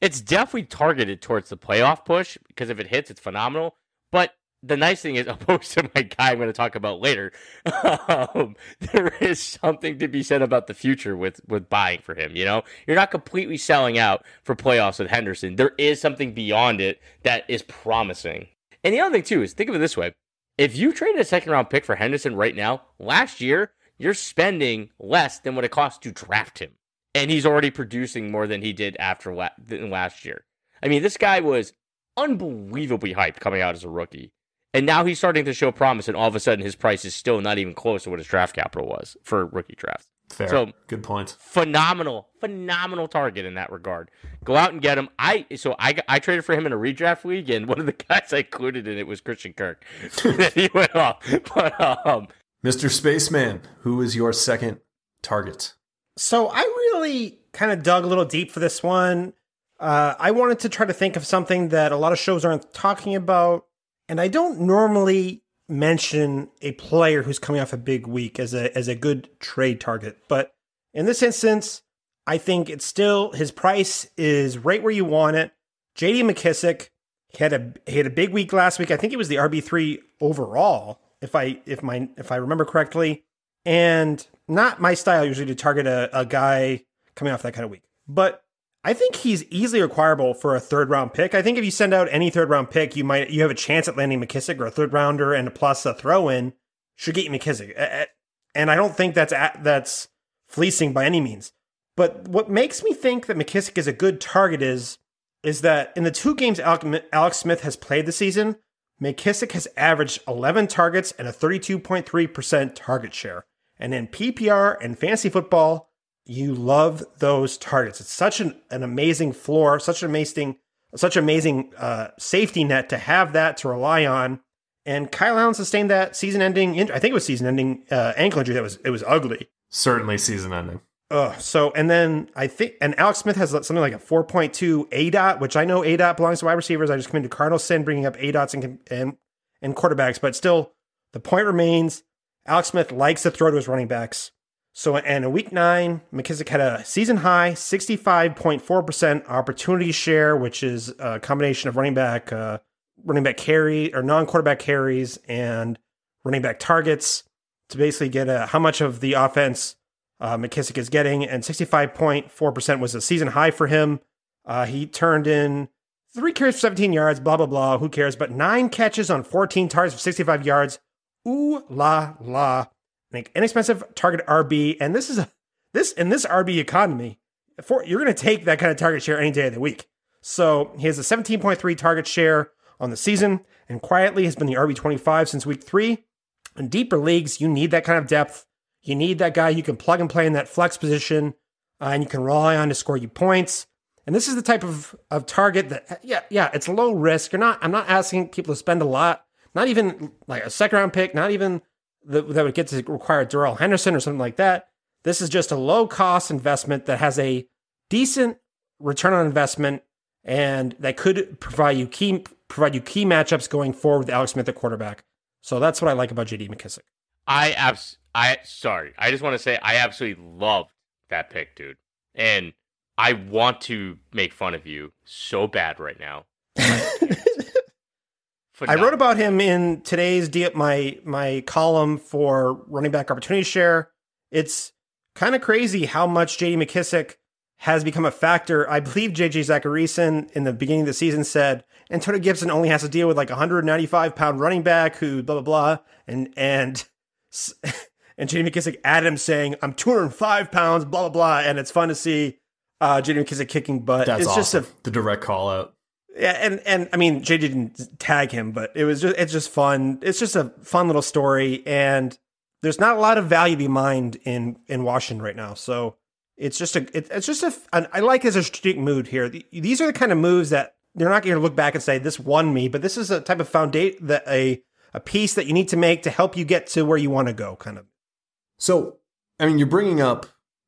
It's definitely targeted towards the playoff push because if it hits, it's phenomenal. But the nice thing is, (laughs) opposed to my guy I'm going to talk about later, (laughs) um, there is something to be said about the future with with buying for him. You know, you're not completely selling out for playoffs with Henderson. There is something beyond it that is promising. And the other thing too is think of it this way: if you traded a second round pick for Henderson right now, last year you're spending less than what it costs to draft him, and he's already producing more than he did after la- last year. I mean, this guy was unbelievably hyped coming out as a rookie. And now he's starting to show promise, and all of a sudden his price is still not even close to what his draft capital was for rookie drafts. Fair. So good point. Phenomenal, phenomenal target in that regard. Go out and get him. I so I I traded for him in a redraft league, and one of the (laughs) guys I included in it was Christian Kirk. (laughs) he went off. But um, Mr. Spaceman, who is your second target? So I really kind of dug a little deep for this one. Uh, I wanted to try to think of something that a lot of shows aren't talking about. And I don't normally mention a player who's coming off a big week as a as a good trade target, but in this instance, I think it's still his price is right where you want it. JD McKissic he had a he had a big week last week. I think it was the RB three overall if I if my if I remember correctly, and not my style usually to target a, a guy coming off that kind of week. But I think he's easily acquirable for a third round pick. I think if you send out any third round pick, you might you have a chance at landing McKissic or a third rounder and a plus a throw in should get you McKissic. And I don't think that's that's fleecing by any means. But what makes me think that McKissic is a good target is is that in the two games Alex Smith has played this season, McKissic has averaged 11 targets and a 32.3% target share. And in PPR and fantasy football, you love those targets. It's such an, an amazing floor, such an amazing, such amazing uh, safety net to have that to rely on. And Kyle Allen sustained that season-ending. I think it was season-ending uh, ankle injury that was it was ugly. Certainly season-ending. Uh, so and then I think and Alex Smith has something like a 4.2 aDOT, which I know aDOT belongs to wide receivers. I just come into Cardinal sin bringing up aDOTs and and and quarterbacks, but still the point remains. Alex Smith likes to throw to his running backs. So and in week nine, McKissic had a season high 65.4% opportunity share, which is a combination of running back, uh, running back carry or non-quarterback carries and running back targets to basically get a how much of the offense uh, McKissic is getting, and 65.4% was a season high for him. Uh, he turned in three carries for 17 yards, blah, blah, blah. Who cares? But nine catches on 14 targets for 65 yards. Ooh la la. Make inexpensive target RB. And this is a this in this RB economy, for you're gonna take that kind of target share any day of the week. So he has a 17.3 target share on the season, and quietly has been the RB25 since week three. In deeper leagues, you need that kind of depth. You need that guy you can plug and play in that flex position uh, and you can rely on to score you points. And this is the type of, of target that, yeah, yeah, it's low risk. You're not, I'm not asking people to spend a lot, not even like a second round pick, not even the, that would get to require Darrell Henderson or something like that. This is just a low cost investment that has a decent return on investment and that could provide you key provide you key matchups going forward with Alex Smith at quarterback. So that's what I like about JD McKissic. I abs- I sorry. I just want to say I absolutely loved that pick, dude. And I want to make fun of you so bad right now. (laughs) I wrote about him in today's D- my my column for running back opportunity share. It's kind of crazy how much JD McKissic has become a factor. I believe JJ Zachariason in the beginning of the season said Antonio Gibson only has to deal with like a 195 pound running back who blah blah blah and and (laughs) and JD McKissic added him saying, I'm 205 pounds, blah, blah, blah. And it's fun to see uh, JD McKissic kicking butt. That's it's awesome. just a, the direct call out. Yeah, and and I mean JD didn't tag him, but it was just it's just fun. It's just a fun little story, and there's not a lot of value to be mined in in Washington right now. So it's just a it, it's just a an, I like a strategic mood here. These are the kind of moves that they're not going to look back and say this won me, but this is a type of foundation that a a piece that you need to make to help you get to where you want to go, kind of. So, I mean, you're bringing up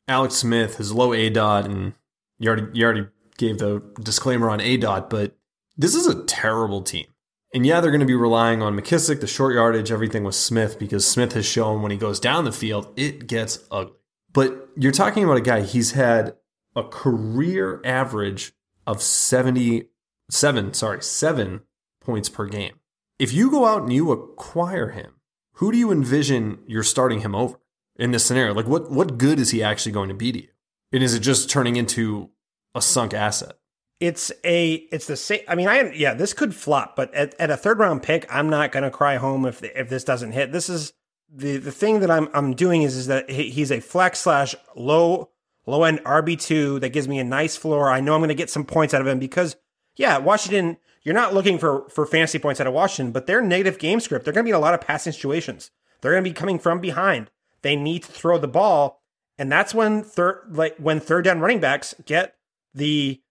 Alex Smith, his low aDOT, and you already you already gave the disclaimer on aDOT, but this is a terrible team. And yeah, they're going to be relying on McKissic, the short yardage, everything with Smith, because Smith has shown when he goes down the field, it gets ugly. But you're talking about a guy, he's had a career average of 77, sorry, seven points per game. If you go out and you acquire him, who do you envision you're starting him over? in this scenario? Like, what what good is he actually going to be to you? And is it just turning into a sunk asset? It's a it's the same. I mean, I yeah, this could flop, but at, at a third round pick, I'm not to cry home if if this doesn't hit. This is the the thing that I'm I'm doing is is that he's a flex slash low low end RB two that gives me a nice floor. I know I'm to get some points out of him because yeah, Washington. You're not looking for for fantasy points out of Washington, but their negative game script. They're to be in a lot of passing situations. They're to be coming from behind. They need to throw the ball, and that's when third like when third down running backs get the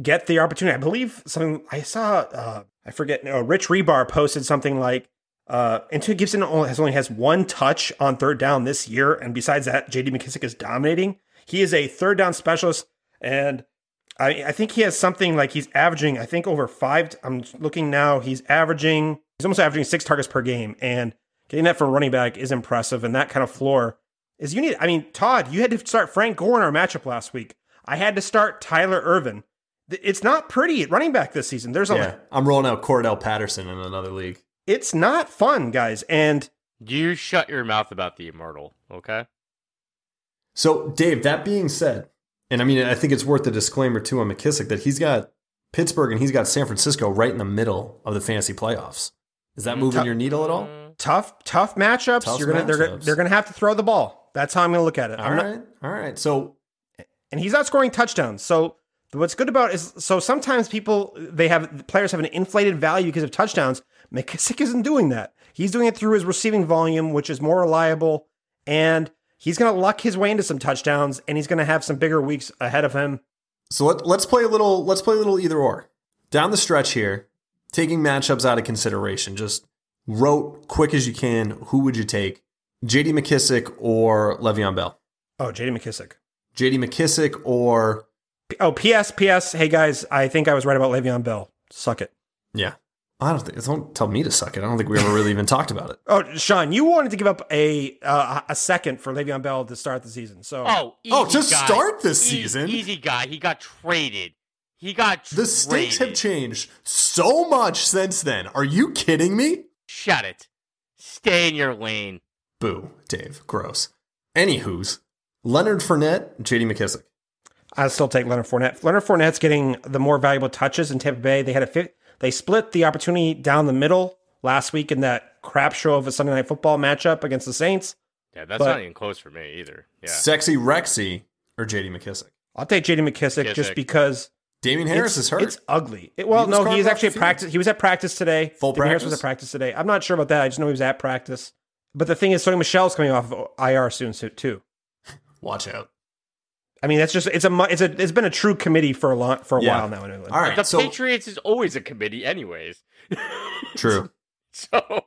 get the opportunity. I believe something I saw. Uh, I forget. No, Rich Hribar posted something like uh, Antonio Gibson only has only has one touch on third down this year, and besides that, J.D. McKissic is dominating. He is a third down specialist, and I, I think he has something like he's averaging. I think over five. I'm looking now. He's averaging. He's almost averaging six targets per game, and Getting that from running back is impressive, and that kind of floor is you need. I mean, Todd, you had to start Frank Gore in our matchup last week. I had to start Tyler Ervin. It's not pretty at running back this season. There's a yeah, I'm rolling out Cordarrelle Patterson in another league. It's not fun, guys. And You shut your mouth about the immortal, okay? So, Dave, that being said, and I mean, I think it's worth the disclaimer too on McKissic that he's got Pittsburgh and he's got San Francisco right in the middle of the fantasy playoffs. Is that mm, moving Tough- your needle at all? Tough, tough matchups. Tough you're gonna they're, gonna- they're gonna have to throw the ball. That's how I'm gonna look at it. All I'm not- right, all right. So, and he's not scoring touchdowns. So what's good about it is so sometimes people they have players have an inflated value because of touchdowns. McKissic isn't doing that. He's doing it through his receiving volume, which is more reliable, and he's gonna luck his way into some touchdowns, and he's gonna have some bigger weeks ahead of him. so let, let's play a little. Let's play a little either or. Down the stretch here, taking matchups out of consideration, just wrote quick as you can. Who would you take, J.D. McKissic or Le'Veon Bell? Oh, J.D. McKissic. J.D. McKissic or Oh, P.S. P.S. Hey guys, I think I was right about Le'Veon Bell. Suck it. yeah. I don't think. Don't tell me to suck it. I don't think we ever really even talked about it. (laughs) Oh, Sean, you wanted to give up a uh, a second for Le'Veon Bell to start the season. So Oh, Oh, easy to guy. start this E- season? Easy guy. He got traded. He got The stakes have changed so much since then. Are you kidding me? Shut it. Stay in your lane. Boo, Dave. Gross. Anywho's, Leonard Fournette, J.D. McKissic. I still take Leonard Fournette. Leonard Fournette's getting the more valuable touches in Tampa Bay. They had a fit. They split the opportunity down the middle last week in that crap show of a Sunday Night Football matchup against the Saints. Yeah, that's But- not even close for me either. Yeah. Sexy Rexy or J.D. McKissic. I'll take J.D. McKissic, just because Damien Harris is hurt. It's ugly. It- well, He no, carved he's actually at practice. He was at practice today. Full Damien Harris was at practice today. I'm not sure about that. I just know he was at practice. But the thing is, Sony Michel's coming off of IR soon too. Watch out. I mean, that's just it's a mu- it's a it's been a true committee for a long for a Yeah. while now in England. All right. The so Patriots is always a committee, anyways. (laughs) true. So All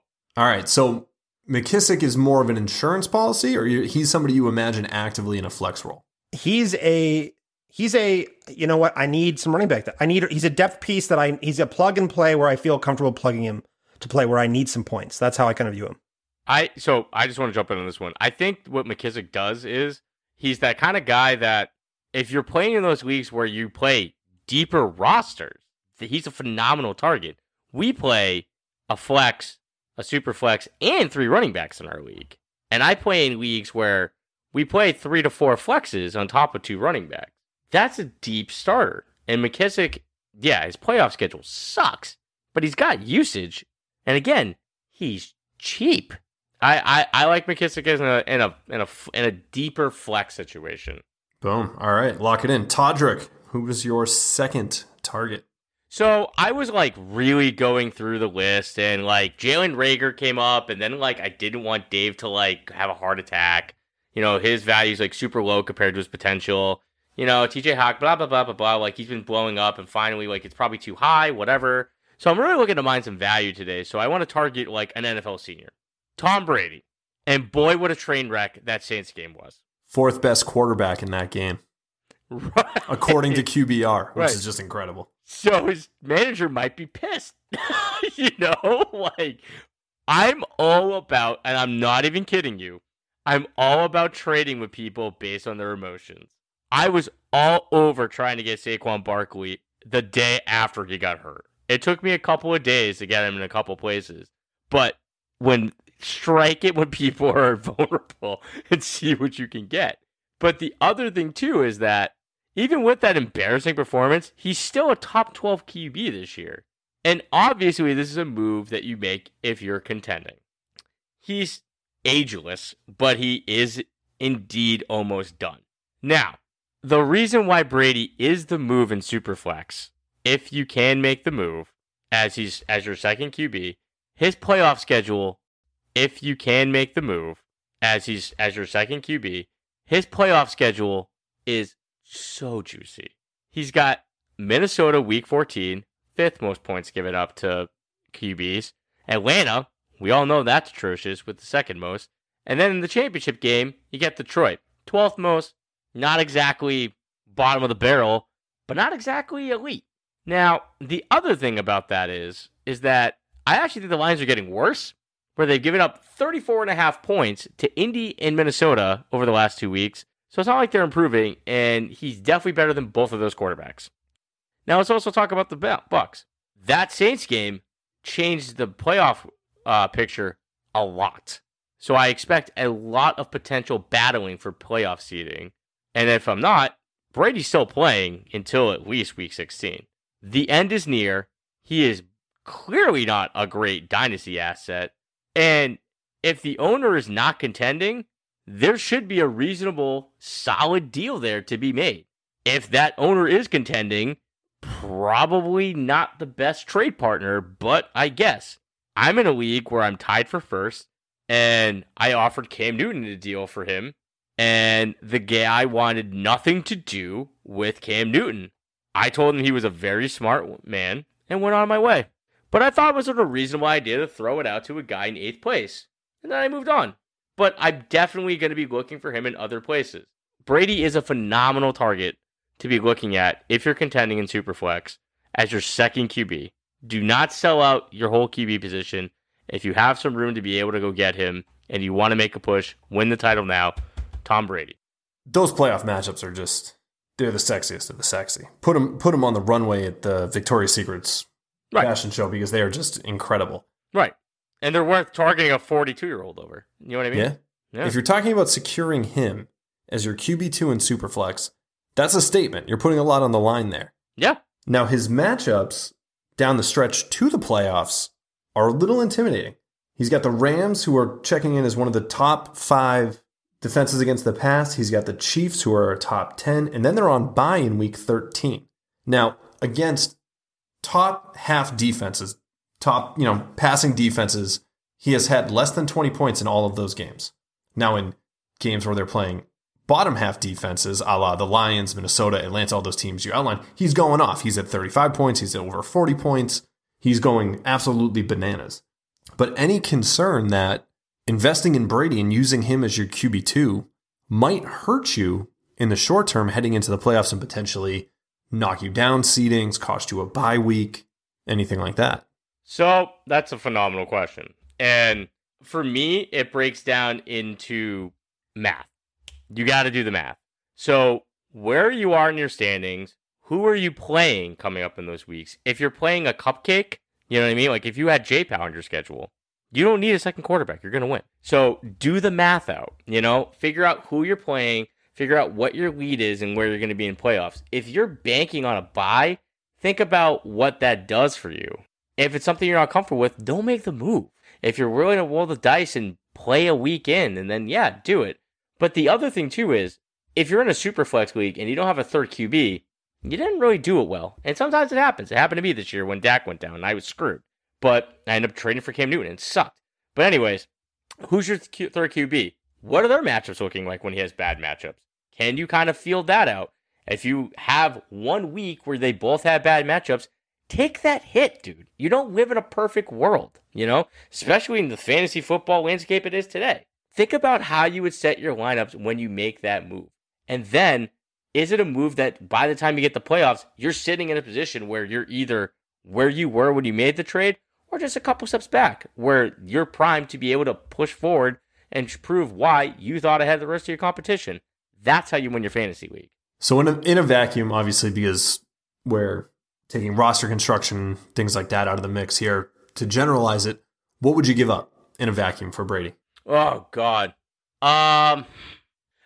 right. So McKissic is more of an insurance policy, or you, he's somebody you imagine actively in a flex role. he's a he's a you know what I need some running back. That I need he's a depth piece that I he's a plug and play where I feel comfortable plugging him to play where I need some points. That's how I kind of view him. I so I just want to jump in on this one. I think what McKissic does is he's that kind of guy that if you're playing in those leagues where you play deeper rosters, he's a phenomenal target. We play a flex, a super flex, and three running backs in our league. And I play in leagues where we play three to four flexes on top of two running backs. That's a deep starter. And McKissic, yeah, his playoff schedule sucks, but he's got usage. And again, he's cheap. I, I, I like McKissic in a in a in a in a deeper flex situation. Boom. All right. Lock it in. Todrick, who was your second target? So I was like really going through the list, and like Jalen Reagor came up, and then like I didn't want Dave to like have a heart attack. You know, his value's like super low compared to his potential. You know, TJ Hawk, blah blah blah blah blah. Like he's been blowing up, and finally, like it's probably too high, whatever. So I'm really looking to mine some value today. So I want to target like an NFL senior, Tom Brady, and boy, what a train wreck that Saints game was. Fourth best quarterback in that game, Right. according to QBR, which Right. is just incredible. So his manager might be pissed. (laughs) you know, like I'm all about, and I'm not even kidding you. I'm all about trading with people based on their emotions. I was all over trying to get Saquon Barkley the day after he got hurt. It took me a couple of days to get him in a couple places, but when strike it when people are (laughs) vulnerable and see what you can get. But the other thing too is that even with that embarrassing performance, he's still a top 12 QB this year. And obviously, this is a move that you make if you're contending. He's ageless, but he is indeed almost done. Now, the reason why Brady is the move in Superflex, if you can make the move as he's as your second QB, his playoff schedule, if you can make the move as he's as your second QB, his playoff schedule is so juicy. He's got Minnesota week 14, fifth most points given up to QBs. Atlanta, we all know that's atrocious with the second most. And then in the championship game, you get Detroit, 12th most, not exactly bottom of the barrel, but not exactly elite. Now, the other thing about that is is that I actually think the Lions are getting worse, where they've given up 34 and a half points to Indy and Minnesota over the last 2 weeks. So it's not like they're improving, and he's definitely better than both of those quarterbacks. Now let's also talk about the Bucs. That Saints game changed the playoff uh, picture a lot. So I expect a lot of potential battling for playoff seeding. And if I'm not, Brady's still playing until at least week 16. The end is near. He is clearly not a great dynasty asset. And if the owner is not contending, there should be a reasonable, solid deal there to be made. If that owner is contending, probably not the best trade partner, but I guess I'm in a league where I'm tied for first, and I offered Cam Newton a deal for him, and the guy wanted nothing to do with Cam Newton. I told him he was a very smart man and went on my way. But I thought it was a reasonable idea to throw it out to a guy in eighth place. And then I moved on. But I'm definitely going to be looking for him in other places. Brady is a phenomenal target to be looking at if you're contending in Superflex as your second QB. Do not sell out your whole QB position. If you have some room to be able to go get him and you want to make a push, win the title now, Tom Brady. Those playoff matchups are just they're the sexiest of the sexy. Put them put them on the runway at the Victoria's Secrets Right. fashion show because they are just incredible. Right. And they're worth targeting a 42 year old over. You know what I mean? Yeah. Yeah. If you're talking about securing him as your QB2 in Superflex, that's a statement. You're putting a lot on the line there. Yeah. Now, his matchups down the stretch to the playoffs are a little intimidating. He's got the Rams, who are checking in as one of the top five defenses against the pass. He's got the Chiefs, who are a top 10, and then they're on bye in week 13. Now, against top half defenses, top, you know, passing defenses, he has had less than 20 points in all of those games. Now, in games where they're playing bottom half defenses, a la the Lions, Minnesota, Atlanta, all those teams you outlined, he's going off. He's at 35 points, he's at over 40 points. He's going absolutely bananas. But any concern that investing in Brady and using him as your QB2 might hurt you in the short term heading into the playoffs and potentially knock you down seedings, cost you a bye week, anything like that. So that's a phenomenal question. And for me, it breaks down into math. You got to do the math. So, where you are in your standings, who are you playing coming up in those weeks? If you're playing a cupcake, you know what I mean? Like if you had J Pow on your schedule, you don't need a second quarterback. You're going to win. So, do the math out, you know, figure out who you're playing, figure out what your lead is and where you're going to be in playoffs. If you're banking on a buy, think about what that does for you. If it's something you're not comfortable with, don't make the move. If you're willing to roll the dice and play a week in, and then yeah, do it. But the other thing too is, if you're in a super flex league and you don't have a third QB, you didn't really do it well. And sometimes it happens. It happened to me this year when Dak went down and I was screwed. But I ended up trading for Cam Newton and sucked. But anyways, who's your third QB? What are their matchups looking like when he has bad matchups? Can you kind of feel that out? If you have one week where they both have bad matchups, take that hit, dude. You don't live in a perfect world, you know, especially in the fantasy football landscape it is today. Think about how you would set your lineups when you make that move. And then, is it a move that by the time you get the playoffs, you're sitting in a position where you're either where you were when you made the trade or just a couple steps back where you're primed to be able to push forward and prove why you thought ahead of the rest of your competition? That's how you win your fantasy league. So in a, in a vacuum, obviously, because we're taking roster construction, things like that out of the mix here, to generalize it, what would you give up in a vacuum for Brady? Oh God. Um,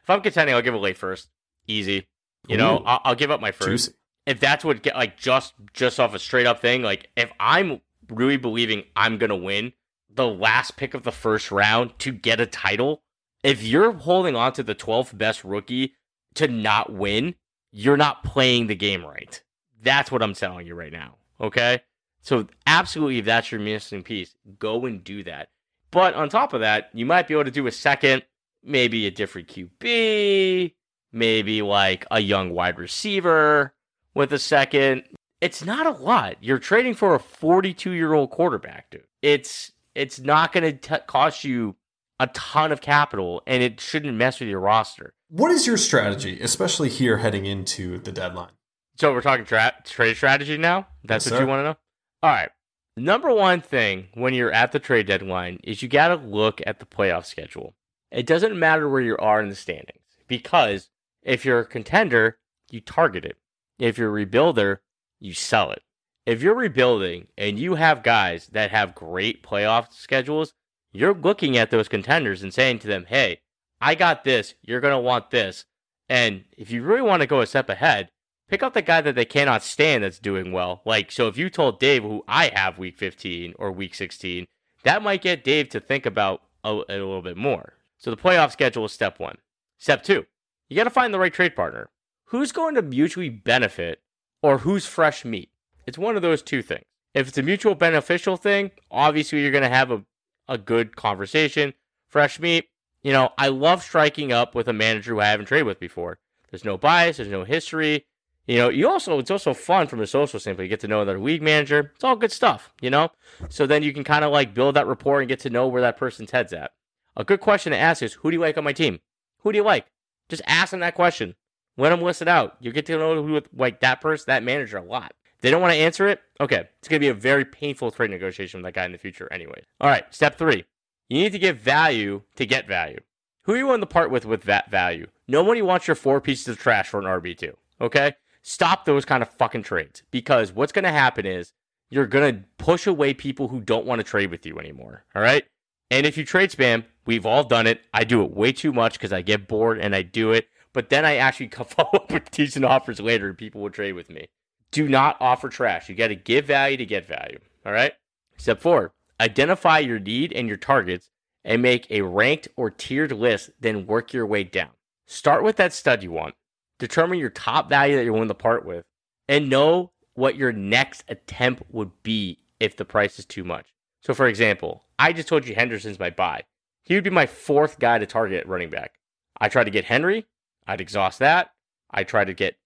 if I'm contending, I'll give it late first. Easy. You know, I'll, I'll give up my first. Juicy. If that's what get like just just off a straight up thing, like if I'm really believing I'm gonna win the last pick of the first round to get a title, if you're holding on to the 12th best rookie to not win, you're not playing the game right. That's what I'm telling you right now. Okay. So absolutely, if that's your missing piece, go and do that. But on top of that, you might be able to do a second, maybe a different QB, maybe like a young wide receiver with a second. It's not a lot. You're trading for a 42 year old quarterback, dude. It's it's not going to cost you a ton of capital, and it shouldn't mess with your roster. What is your strategy, especially here heading into the deadline? So we're talking tra- trade strategy now. That's Yes, what sir. you want to know. All right. Number one thing when you're at the trade deadline is you got to look at the playoff schedule. It doesn't matter where you are in the standings because if you're a contender, you target it. If you're a rebuilder, you sell it. If you're rebuilding and you have guys that have great playoff schedules, you're looking at those contenders and saying to them, hey, I got this. You're going to want this. And if you really want to go a step ahead, pick out the guy that they cannot stand that's doing well. Like, so if you told Dave, who I have week 15 or week 16, that might get Dave to think about a, a little bit more. So the playoff schedule is step one. Step two, you got to find the right trade partner. Who's going to mutually benefit or who's fresh meat? It's one of those two things. If it's a mutual beneficial thing, obviously you're going to have a, a good conversation. Fresh meat, you know, I love striking up with a manager who I haven't traded with before. There's no bias, there's no history. You know, you also it's also fun from a social standpoint. You get to know another league manager. It's all good stuff, you know. So then you can kind of like build that rapport and get to know where that person's head's at. A good question to ask is, who do you like on my team? Who do you like? Just ask them that question. Let them list it out. You get to know who like that person, that manager a lot. They don't want to answer it. Okay, it's gonna be a very painful trade negotiation with that guy in the future, anyway. All right, step three. You need to give value to get value. Who are you willing to part with with that value? Nobody wants your four pieces of trash for an RB2. Okay? Stop those kind of fucking trades because what's going to happen is you're going to push away people who don't want to trade with you anymore. All right. And if you trade spam, we've all done it. I do it way too much because I get bored and I do it. But then I actually (laughs) follow up with decent offers later and people will trade with me. Do not offer trash. You got to give value to get value. All right. Step four identify your need and your targets and make a ranked or tiered list, then work your way down. Start with that stud you want determine your top value that you're willing to part with, and know what your next attempt would be if the price is too much. So, for example, I just told you Henderson's my buy. He would be my fourth guy to target running back. I tried to get Henry, I'd exhaust that. I tried to get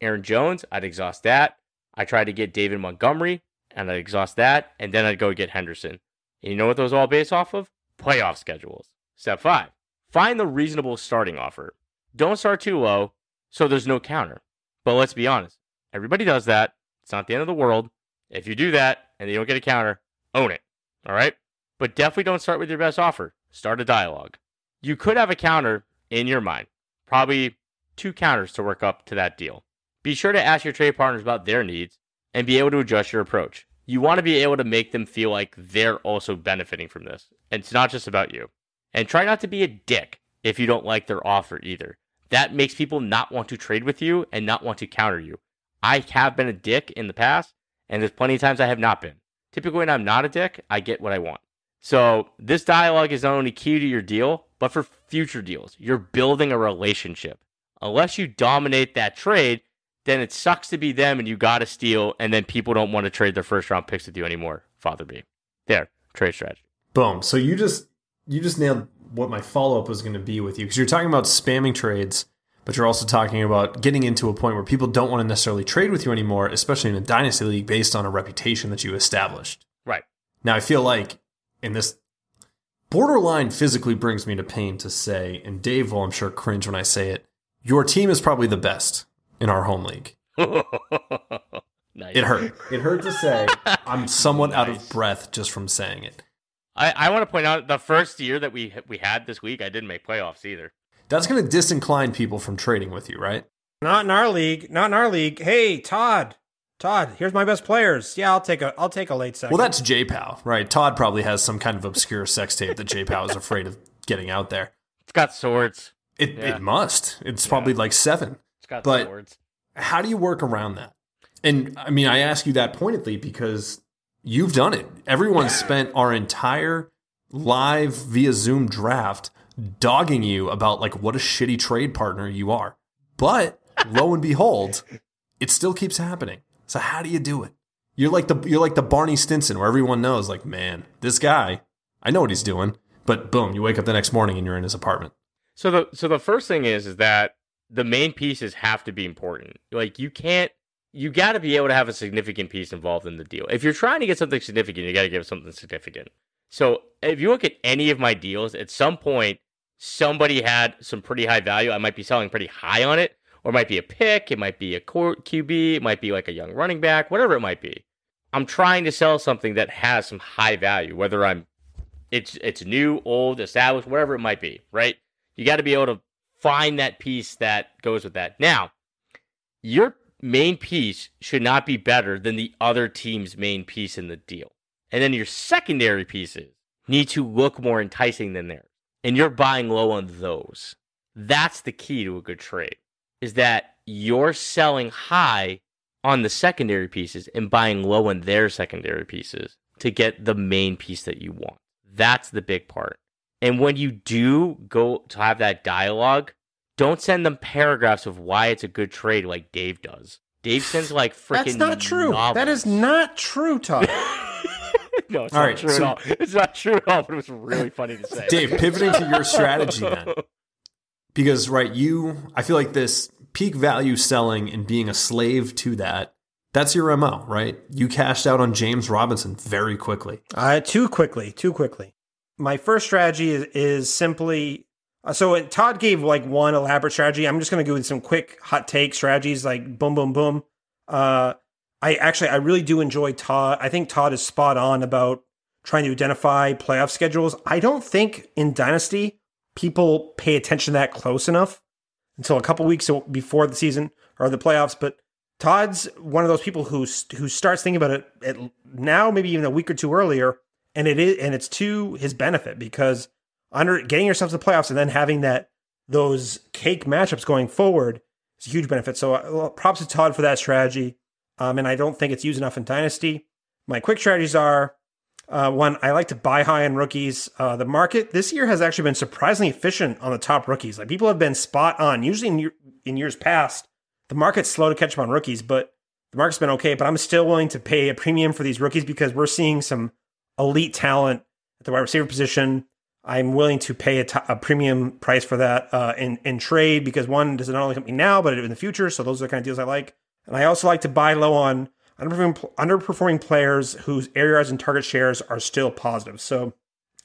Aaron Jones, I'd exhaust that. I tried to get David Montgomery, and I'd exhaust that. And then I'd go get Henderson. And you know what those all based off of? Playoff schedules. Step five, find the reasonable starting offer. Don't start too low so there's no counter. But let's be honest, everybody does that. It's not the end of the world. If you do that and you don't get a counter, own it. All right? But definitely don't start with your best offer. Start a dialogue. You could have a counter in your mind, probably two counters to work up to that deal. Be sure to ask your trade partners about their needs and be able to adjust your approach. You want to be able to make them feel like they're also benefiting from this. And it's not just about you. And try not to be a dick if you don't like their offer either that makes people not want to trade with you and not want to counter you. I have been a dick in the past, and there's plenty of times I have not been. Typically, when I'm not a dick, I get what I want. So, this dialogue is not only key to your deal, but for future deals. You're building a relationship. Unless you dominate that trade, then it sucks to be them and you got to steal, and then people don't want to trade their first round picks with you anymore. Father B. There, trade strategy. Boom. So you just you just nailed what my follow up was going to be with you because you're talking about spamming trades, but you're also talking about getting into a point where people don't want to necessarily trade with you anymore, especially in a dynasty league based on a reputation that you established. Right. Now, I feel like in this borderline physically brings me to pain to say, and Dave will, I'm sure, cringe when I say it. Your team is probably the best in our home league. (laughs) nice. It hurt. It hurt to say. (laughs) I'm somewhat nice. out of breath just from saying it. I, I want to point out the first year that we we had this week, I didn't make playoffs either. That's going to disincline people from trading with you, right? Not in our league. Not in our league. Hey, Todd. Todd, here's my best players. Yeah, I'll take a I'll take a late second. Well, that's J JPow, right? Todd probably has some kind of obscure sex tape that J JPow is (laughs) afraid of getting out there. It's got swords. It yeah. it must. It's yeah. probably like seven. It's got but swords. How do you work around that? And I mean, I ask you that pointedly because You've done it. Everyone spent our entire live via Zoom draft dogging you about like what a shitty trade partner you are. But lo and behold, (laughs) it still keeps happening. So how do you do it? You're like the you're like the Barney Stinson where everyone knows like, man, this guy, I know what he's doing. But boom, you wake up the next morning and you're in his apartment. So the so the first thing is is that the main pieces have to be important. Like you can't you got to be able to have a significant piece involved in the deal. If you're trying to get something significant, you got to give something significant. So if you look at any of my deals, at some point, somebody had some pretty high value. I might be selling pretty high on it, or it might be a pick, it might be a QB, it might be like a young running back, whatever it might be. I'm trying to sell something that has some high value, whether I'm it's it's new, old, established, whatever it might be, right? You got to be able to find that piece that goes with that. Now, your main piece should not be better than the other team's main piece in the deal. And then your secondary pieces need to look more enticing than theirs. And you're buying low on those. That's the key to a good trade. Is that you're selling high on the secondary pieces and buying low on their secondary pieces to get the main piece that you want. That's the big part. And when you do go to have that dialogue, don't send them paragraphs of why it's a good trade like Dave does. Dave sends (sighs) like freaking. That's not true. novels. That is not true, (laughs) Todd. no, it's All not right, true so- at all. It's not true at all, but it was really funny to say. Dave, pivoting to your strategy then. (laughs) Because, right, you, I feel like this peak value selling and being a slave to that, that's your MO, right? You cashed out on James Robinson very quickly. Uh, too quickly, too quickly. My first strategy is, is simply uh, so Todd gave like one elaborate strategy. I'm just going to go with some quick hot take strategies like boom, boom, boom. Uh, I actually, I really do enjoy Todd. I think Todd is spot on about trying to identify playoff schedules. I don't think in Dynasty people pay attention to that close enough until a couple weeks before the season or the playoffs. But Todd's one of those people who who starts thinking about it now, maybe even a week or two earlier, and it is and it's to his benefit because under getting yourself to the playoffs and then having that those cake matchups going forward is a huge benefit. So uh, props to Todd for that strategy. Um, and I don't think it's used enough in Dynasty. My quick strategies are uh, one, I like to buy high on rookies. Uh, the market this year has actually been surprisingly efficient on the top rookies. Like people have been spot on. Usually in, in years past, the market's slow to catch up on rookies, but the market's been okay. But I'm still willing to pay a premium for these rookies because we're seeing some elite talent at the wide receiver position. I'm willing to pay a, t- a premium price for that uh, in in trade because one does it not only help me now, but in the future. So those are the kind of deals I like. And I also like to buy low on underperforming, underperforming players whose yards and target shares are still positive. So,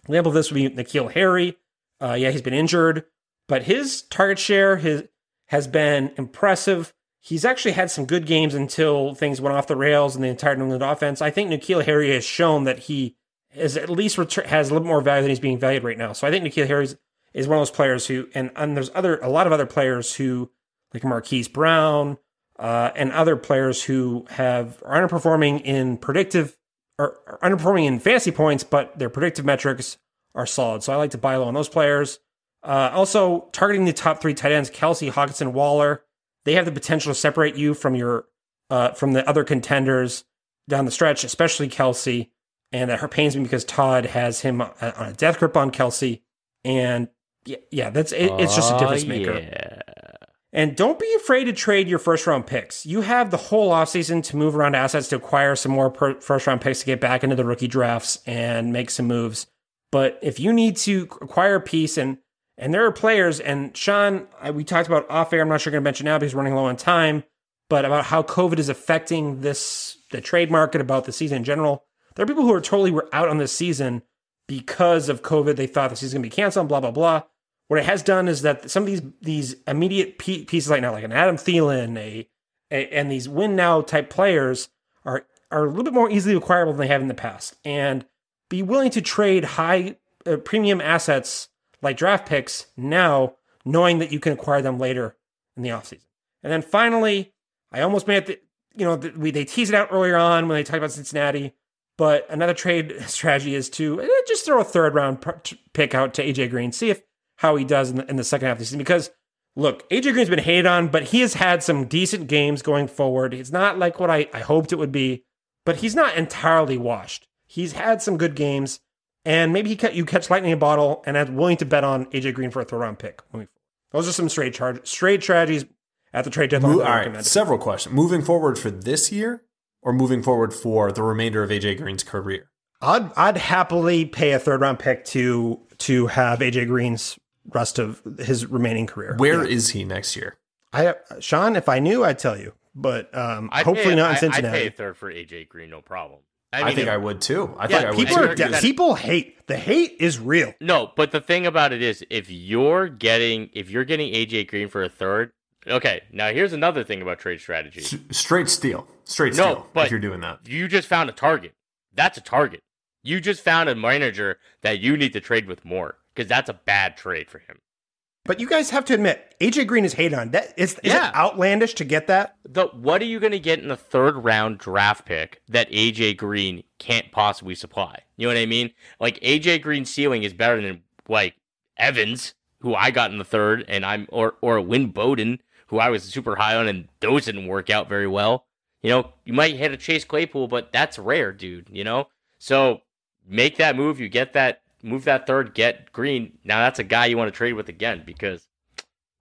example of this would be N'Keal Harry. Uh, yeah, he's been injured, but his target share his, has been impressive. He's actually had some good games until things went off the rails in the entire New England offense. I think N'Keal Harry has shown that he is at least ret- has a little more value than he's being valued right now. So I think N'Keal Harry is one of those players who, and, and there's other a lot of other players who, like Marquise Brown, uh, and other players who have are underperforming in predictive or underperforming in fantasy points, but their predictive metrics are solid. So I like to buy low on those players. Uh, also, targeting the top three tight ends, Kelce, Hockenson, Waller, they have the potential to separate you from your uh, from the other contenders down the stretch, especially Kelce. And that pains me because Todd has him uh, on a death grip on Kelce, and yeah, yeah, that's it, it's just a ah, difference Oh, maker. Yeah. And don't be afraid to trade your first round picks. You have the whole offseason to move around assets to acquire some more per- first round picks to get back into the rookie drafts and make some moves. But if you need to acquire a piece and and there are players and Sean, I, we talked about off air. I'm not sure going to mention now because we're running low on time, but about how COVID is affecting this the trade market, about the season in general. There are people who are totally were out on this season because of COVID. They thought the season going to be canceled. Blah blah blah. What it has done is that some of these these immediate pieces like now, like an Adam Thielen, a, a and these win now type players are are a little bit more easily acquirable than they have in the past, and be willing to trade high uh, premium assets like draft picks now, knowing that you can acquire them later in the offseason. And then finally, I almost made it. You know, the, we they teased it out earlier on when they talked about Cincinnati. But another trade (laughs) strategy is to eh, just throw a third round pick out to AJ Green, see if how he does in the, in the second half of the season. Because look, AJ Green's been hated on, but he has had some decent games going forward. It's not like what I, I hoped it would be, but he's not entirely washed. He's had some good games, and maybe he you catch lightning in a bottle, and I'm willing to bet on AJ Green for a third round pick. Those are some straight charge, straight strategies at the trade deadline. Mo- all right, several questions. Moving forward for this year or moving forward for the remainder of AJ Green's career? I'd I'd happily pay a third round pick to to have AJ Green's rest of his remaining career. Where is he next year? I Sean, if I knew, I'd tell you, but um, I'd hopefully pay, not in I- Cincinnati. I'd pay a third for AJ Green, no problem. I, mean, think if- I would too. I yeah, think I would. people too. are people hate the hate is real. No, but the thing about it is, if you're getting if you're getting AJ Green for a third, okay. Now here's another thing about trade strategy. S- straight steal. Straight No, steal. but- if you're doing that. You just found a target. That's a target. You just found a manager that you need to trade with more because that's a bad trade for him. But you guys have to admit, AJ Green is hated on. That is, is Yeah. it outlandish to get that? The what are you going to get in the third round draft pick that AJ Green can't possibly supply? You know what I mean? Like AJ Green's ceiling is better than like Evans, who I got in the third, and I'm or or Lynn Bowden, who I was super high on, and those didn't work out very well. You know, you might hit a Chase Claypool, but that's rare, dude. You know, so make that move. You get that move that third, get Green. Now that's a guy you want to trade with again because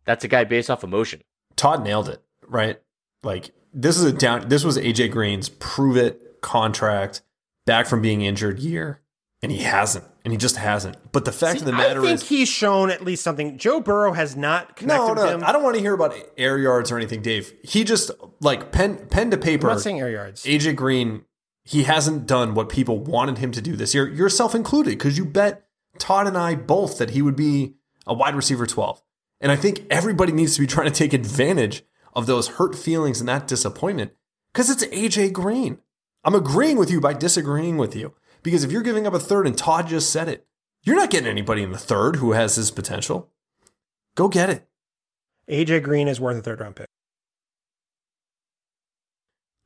that's a guy based off emotion. Todd nailed it, right? Like this is a down. This was AJ Green's prove it contract back from being injured year, and he hasn't, and he just hasn't. But the fact of the matter I think is, he's shown at least something. Joe Burrow has not connected no, no. I don't want to hear about air yards or anything, Dave. He just like pen pen to I'm paper. not saying air yards. AJ Green, he hasn't done what people wanted him to do this year, yourself included, because you bet Todd and I both that he would be a wide receiver 12. And I think everybody needs to be (laughs) trying to take advantage of those hurt feelings and that disappointment because it's AJ Green. I'm agreeing with you by disagreeing with you. Because if you're giving up a third and Todd just said it, you're not getting anybody in the third who has his potential. Go get it. AJ Green is worth a third round pick.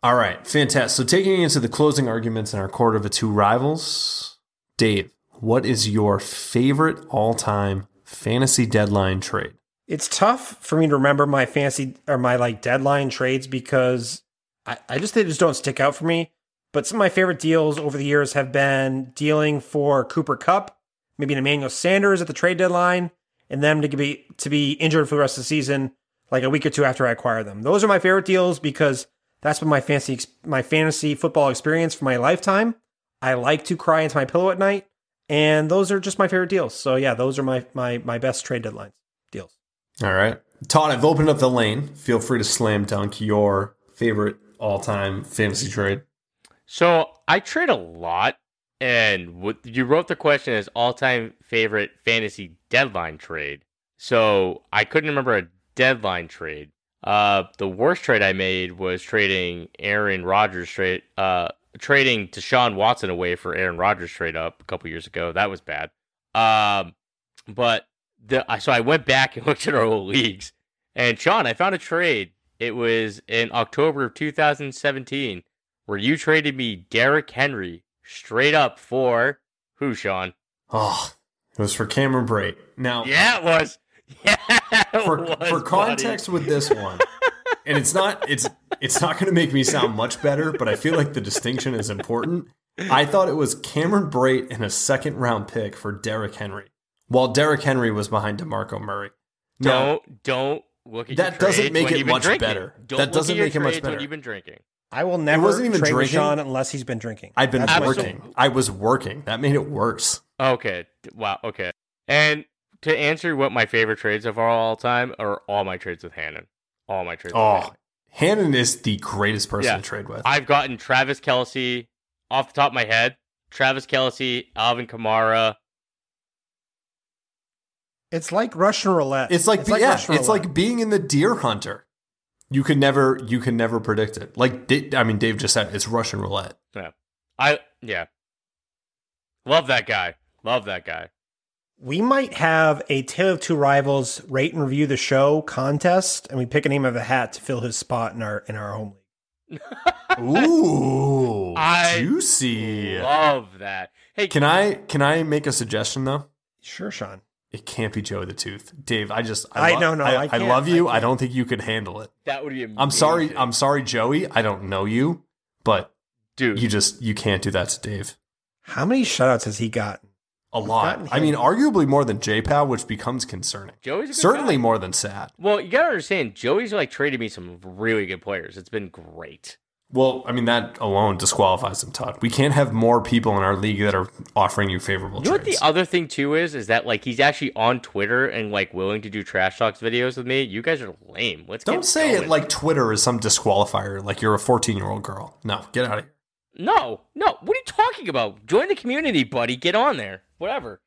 All right, fantastic. So taking into the closing arguments in our court of the two rivals, Dave, what is your favorite all-time fantasy deadline trade? It's tough for me to remember my fancy or my like deadline trades because I, I just they just don't stick out for me. But some of my favorite deals over the years have been dealing for Cooper Kupp, maybe an Emmanuel Sanders at the trade deadline, and them to be to be injured for the rest of the season, like a week or two after I acquire them. Those are my favorite deals because that's been my fancy my fantasy football experience for my lifetime. I like to cry into my pillow at night, and those are just my favorite deals. So yeah, those are my my my best trade deadlines deals. All right. Todd, I've opened up the lane. Feel free to slam dunk your favorite all-time fantasy trade. So I trade a lot, and what you wrote the question as all-time favorite fantasy deadline trade. So I couldn't remember a deadline trade. Uh, the worst trade I made was trading Aaron Rodgers trade, uh, trading Deshaun Watson away for Aaron Rodgers trade up a couple years ago. That was bad. Um, but the so I went back and (laughs) looked at our old leagues, and Sean, I found a trade. It was in October of 2017 where you traded me Derrick Henry straight up for who, Sean? Oh, it was for Cameron Brate. Now, Yeah, it was. (laughs) Yeah, it for, was, for buddy. context with this one, and it's not it's it's not going to make me sound much better, but I feel like the distinction is important. I thought it was Cameron Brate and a second round pick for Derrick Henry, while Derrick Henry was behind DeMarco Murray. Now, Don't don't look at That doesn't make it much drinking. better. Don't That look doesn't make it much better. you've been drinking. I will never wasn't even trade drinking. Sean unless he's been drinking. I've been That's my- working. I was working. That made it worse. Okay. Wow. Okay. And to answer what my favorite trades of all time are all my trades with Hannon. All my trades. with Oh, Hannon. Hannon is the greatest person Yeah. to trade with. I've gotten Travis Kelce off the top of my head. Travis Kelce, Alvin Kamara. It's like Russian roulette. It's like, yeah, it's like being in the deer hunter. You can never you can never predict it. Like I mean, Dave just said it's Russian roulette. Yeah, I yeah. Love that guy. Love that guy. we might have a Tale of Two Rivals rate and review the show contest, and we pick a name of a hat to fill his spot in our in our home league. Ooh, (laughs) I juicy. Love that. Hey, Can I can I make a suggestion though? Sure, Sean. It can't be Joe the Tooth, Dave. I just I- lo- no, no, I I, can't. love you. I I, don't think you could handle it. that would be amazing. I'm sorry. I'm sorry, Joey. I don't know you, but dude. you just you can't do that to Dave. How many shutouts has he gotten? A gotten lot. I mean, arguably more than JPow, which becomes concerning. Joey's a good Certainly guy. more than sad. Well, you gotta understand, Joey's like traded me some really good players. It's been great. Well, I mean that alone disqualifies him, Todd. We can't have more people in our league that are offering you favorable You know what the other thing too is? Is that like he's actually on Twitter and like willing to do trash talks videos with me. You guys are lame. Let's Don't get say it like Twitter is some disqualifier, like you're a 14 year old girl. No, get out of here. No, no. What are you talking about? Join the community, buddy. Get on there. Whatever.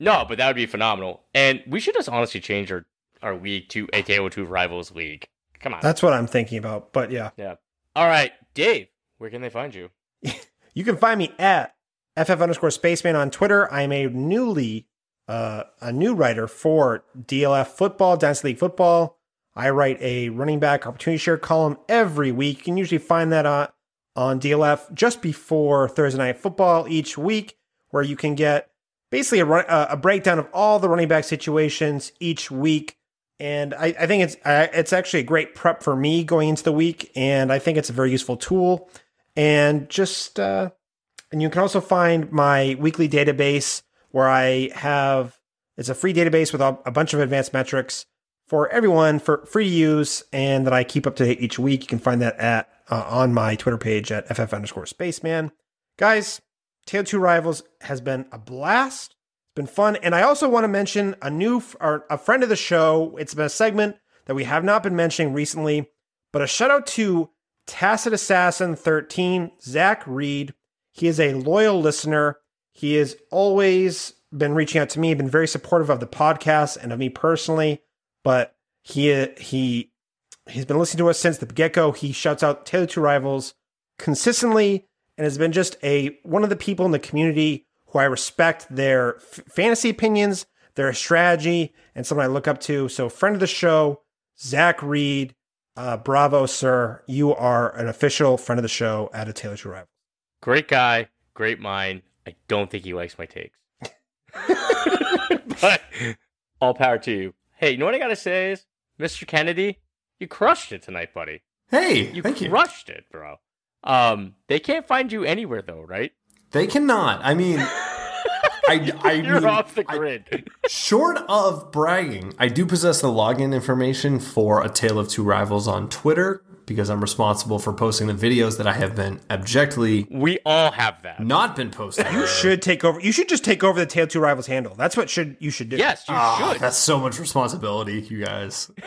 No, but that would be phenomenal. And we should just honestly change our, our league to a KO2 Rivals League. Come on. That's what I'm thinking about. But yeah, yeah. All right, Dave, where can they find you? (laughs) you can find me at ff underscore spaceman on Twitter. I'm a newly uh, a new writer for DLF football, Dynasty League football. I write a running back opportunity share column every week. You can usually find that on, on DLF just before Thursday night football each week, where you can get basically a, run, a breakdown of all the running back situations each week. And I, I think it's uh, it's actually a great prep for me going into the week, and I think it's a very useful tool. And just uh, and you can also find my weekly database where I have it's a free database with a, bunch of advanced metrics for everyone for free to use and that I keep up to date each week. You can find that at uh, on my Twitter page at ff underscore spaceman. Guys, Tale 2 Rivals has been a blast. Been fun. And I also want to mention a new, or a friend of the show. It's been a segment that we have not been mentioning recently, but a shout out to Tacit Assassin 13, Zach Reed. He is a loyal listener. He has always been reaching out to me, been very supportive of the podcast and of me personally but he he he's been listening to us since the get go. He shouts out Tale of Two Rivals consistently and has been just a one of the people in the community who I respect their f- fantasy opinions, their strategy, and someone I look up to. So, friend of the show, Zach Reed. Uh, bravo, sir. You are an official friend of the show at a Tale of Two Rivals. Great guy, great mind. I don't think he likes my takes. (laughs) but all power to you. Hey, you know what I gotta say is, Mr. Kennedy, you crushed it tonight, buddy. Hey, You thank you. crushed it, bro. Um, they can't find you anywhere though, right? They cannot. I mean, (laughs) I, I You're mean, off the I- grid. short of bragging, I do possess the login information for A Tale of Two Rivals on Twitter because I'm responsible for posting the videos that I have been abjectly we all have that. not been posting. You should take over. You should just take over the Tale Two Rivals handle. That's what should you should do. Yes, you Ah, should. That's so much responsibility, you guys. (laughs)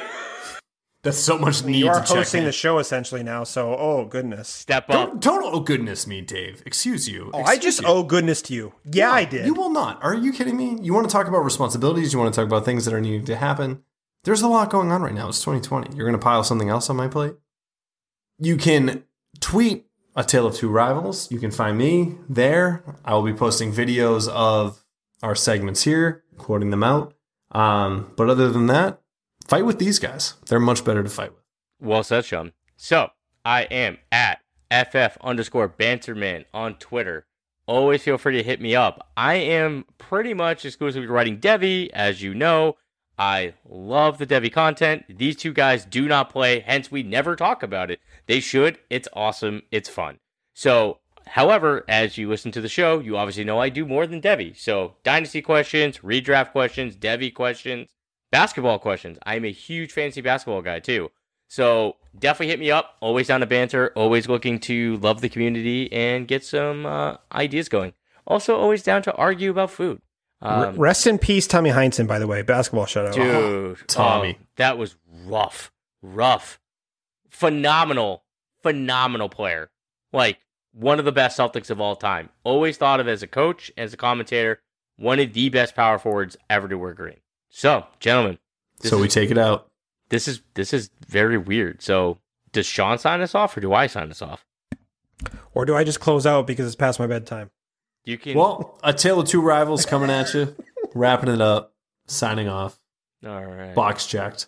That's so much need you are to check. hosting in. the show essentially now. So, oh goodness. Step up. Don't, don't oh goodness me, Dave. Excuse you. Oh, I just you. owe goodness to you. Yeah, I did. You will not. Are you kidding me? You want to talk about responsibilities? You want to talk about things that are needing to happen? There's a lot going on right now. It's 2020. You're going to pile something else on my plate? You can tweet a tale of two rivals. You can find me there. I will be posting videos of our segments here, quoting them out. Um, but other than that, fight with these guys. They're much better to fight with. Well said, Sean. So I am at ff underscore banterman on Twitter. Always feel free to hit me up. I am pretty much exclusively writing Devy, as you know. I love the Devy content. These two guys do not play, hence we never talk about it. They should. It's awesome. It's fun. So, however, as you listen to the show, you obviously know I do more than Devy. So, dynasty questions, redraft questions, Devy questions, basketball questions. I'm a huge fantasy basketball guy too. So definitely hit me up. Always down to banter. Always looking to love the community and get some uh, ideas going. Also, always down to argue about food. Um, Rest in peace, Tommy Heinsohn. By the way, basketball shout out. dude, Tommy. oh, that was rough, rough, phenomenal, phenomenal player. Like one of the best Celtics of all time. Always thought of as a coach, as a commentator, one of the best power forwards ever to wear green. So, gentlemen, so we is- take it out. this is this is very weird. So does Sean sign us off or do I sign us off? Or do I just close out because it's past my bedtime? You can Well, a tale of two rivals coming at you, wrapping it up, signing off, all right. box checked.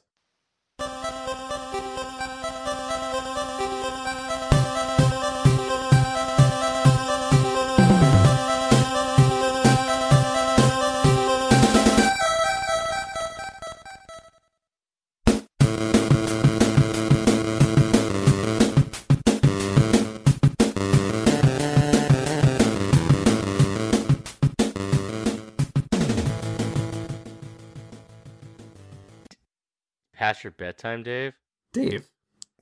Past your bedtime, Dave. Dave,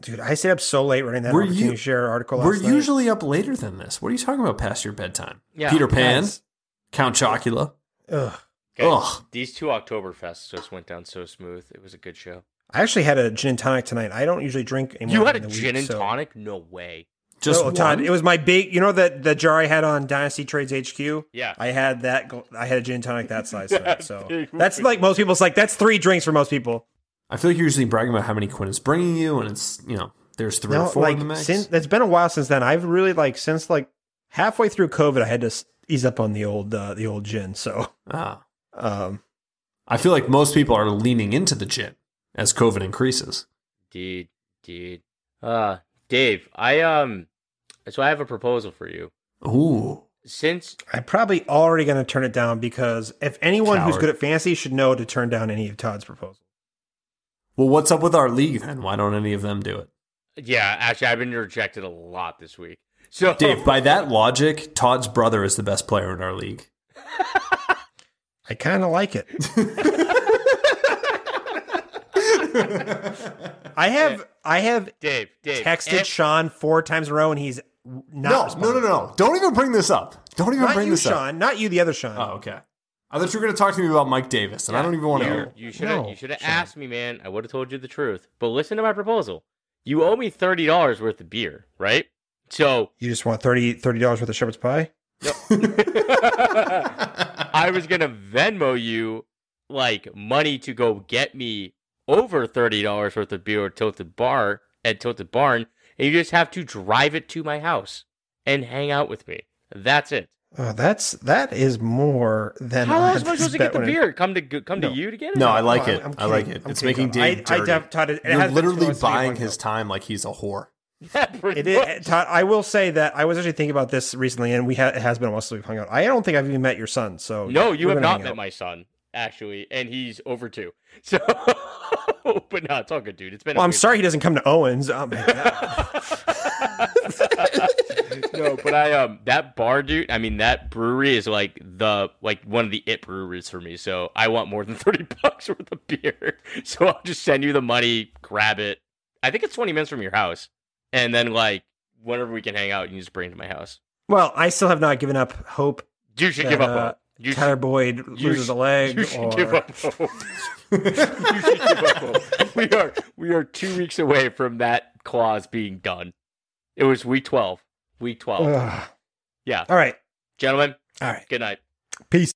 Dude, I stayed up so late writing that Were you- share article. we're last night. usually up later than this. What are you talking about past your bedtime? Yeah. Peter Pan, Guys. Count Chocula. Ugh. Okay. Ugh. These two Oktoberfests just went down so smooth. It was a good show. I actually had a gin and tonic tonight. I don't usually drink anymore. You had a in the week, gin and so- tonic? No way. Just oh, Todd, one? it was my big. You know that the jar I had on Dynasty Trades HQ. Yeah. I had that. gl- I had a gin and tonic that size. tonight, (laughs) so that's like most people's. Like that's three drinks for most people. I feel like you're usually bragging about how many Quinn is bringing you, and it's you know there's three or No, four like in the mix. since it's been a while since then. I've really like since like halfway through COVID, I had to ease up on the old uh, the old gin. So ah, Um, I feel like most people are leaning into the gin as COVID increases. Dude, dude. Uh, Dave, I um, so I have a proposal for you. Ooh. Since I'm probably already going to turn it down because if anyone who's good at fantasy should know to turn down any of Todd's proposals. Well, what's up with our league then? Why don't any of them do it? yeah, actually, I've been rejected a lot this week. So (laughs) Dave, by that logic, Todd's brother is the best player in our league. I kind of like it. (laughs) I have I have Dave, Dave, texted if- Sean four times in a row, and he's not. No, no, responding. no, no. Don't even bring this up. Don't even Not bring you, this up. Sean. Not you. The other Sean. Oh, okay. I thought you were going to talk to me about Mike Davis, and I don't even want to hear it. You should have No, you should have asked me, man. I would have told you the truth. But listen to my proposal. You owe me thirty dollars worth of beer, right? So You just want 30 dollars worth of shepherd's pie? No. (laughs) I was gonna Venmo you like money to go get me over thirty dollars worth of beer at Tilted Bar at Tilted Barn, and you just have to drive it to my house and hang out with me. That's it. Oh, that's that is more than How I else am I supposed to get the bet when it- beer? Come to come No. to you to get it? No, I oh, like No, it. I'm I like it. I'm It's making Dave I, I dirty. def- Todd, it You're literally it's- it's- buying it's- his time like he's a whore. (laughs) Yeah, pretty It much. is, Todd. I will say that I was actually thinking about this recently, and we ha- it has been a while since we've hung out. I don't think I've even met your son. So No, you have not met out. my son, actually, and he's over two. (laughs) So, (laughs) but no, it's all good, dude. It's been. Well, I'm weird- sorry he doesn't come to Owens. Oh my god. (laughs) no, but I um that bar, dude. I mean, that brewery is like the like one of the it breweries for me. So I want more than (laughs) thirty bucks worth of beer. (laughs) So I'll just send you the money, grab it. I think it's twenty minutes from your house, and then like whenever we can hang out, you can just bring it to my house. well, I still have not given up hope. You should That, give up uh. You Tyler should, Boyd loses sh- a leg, you should or give up hope. you should give up hope. We are we are two weeks away from that clause being done. It was week twelve. Week twelve. Ugh. yeah, All right, gentlemen. all right. Good night. Peace.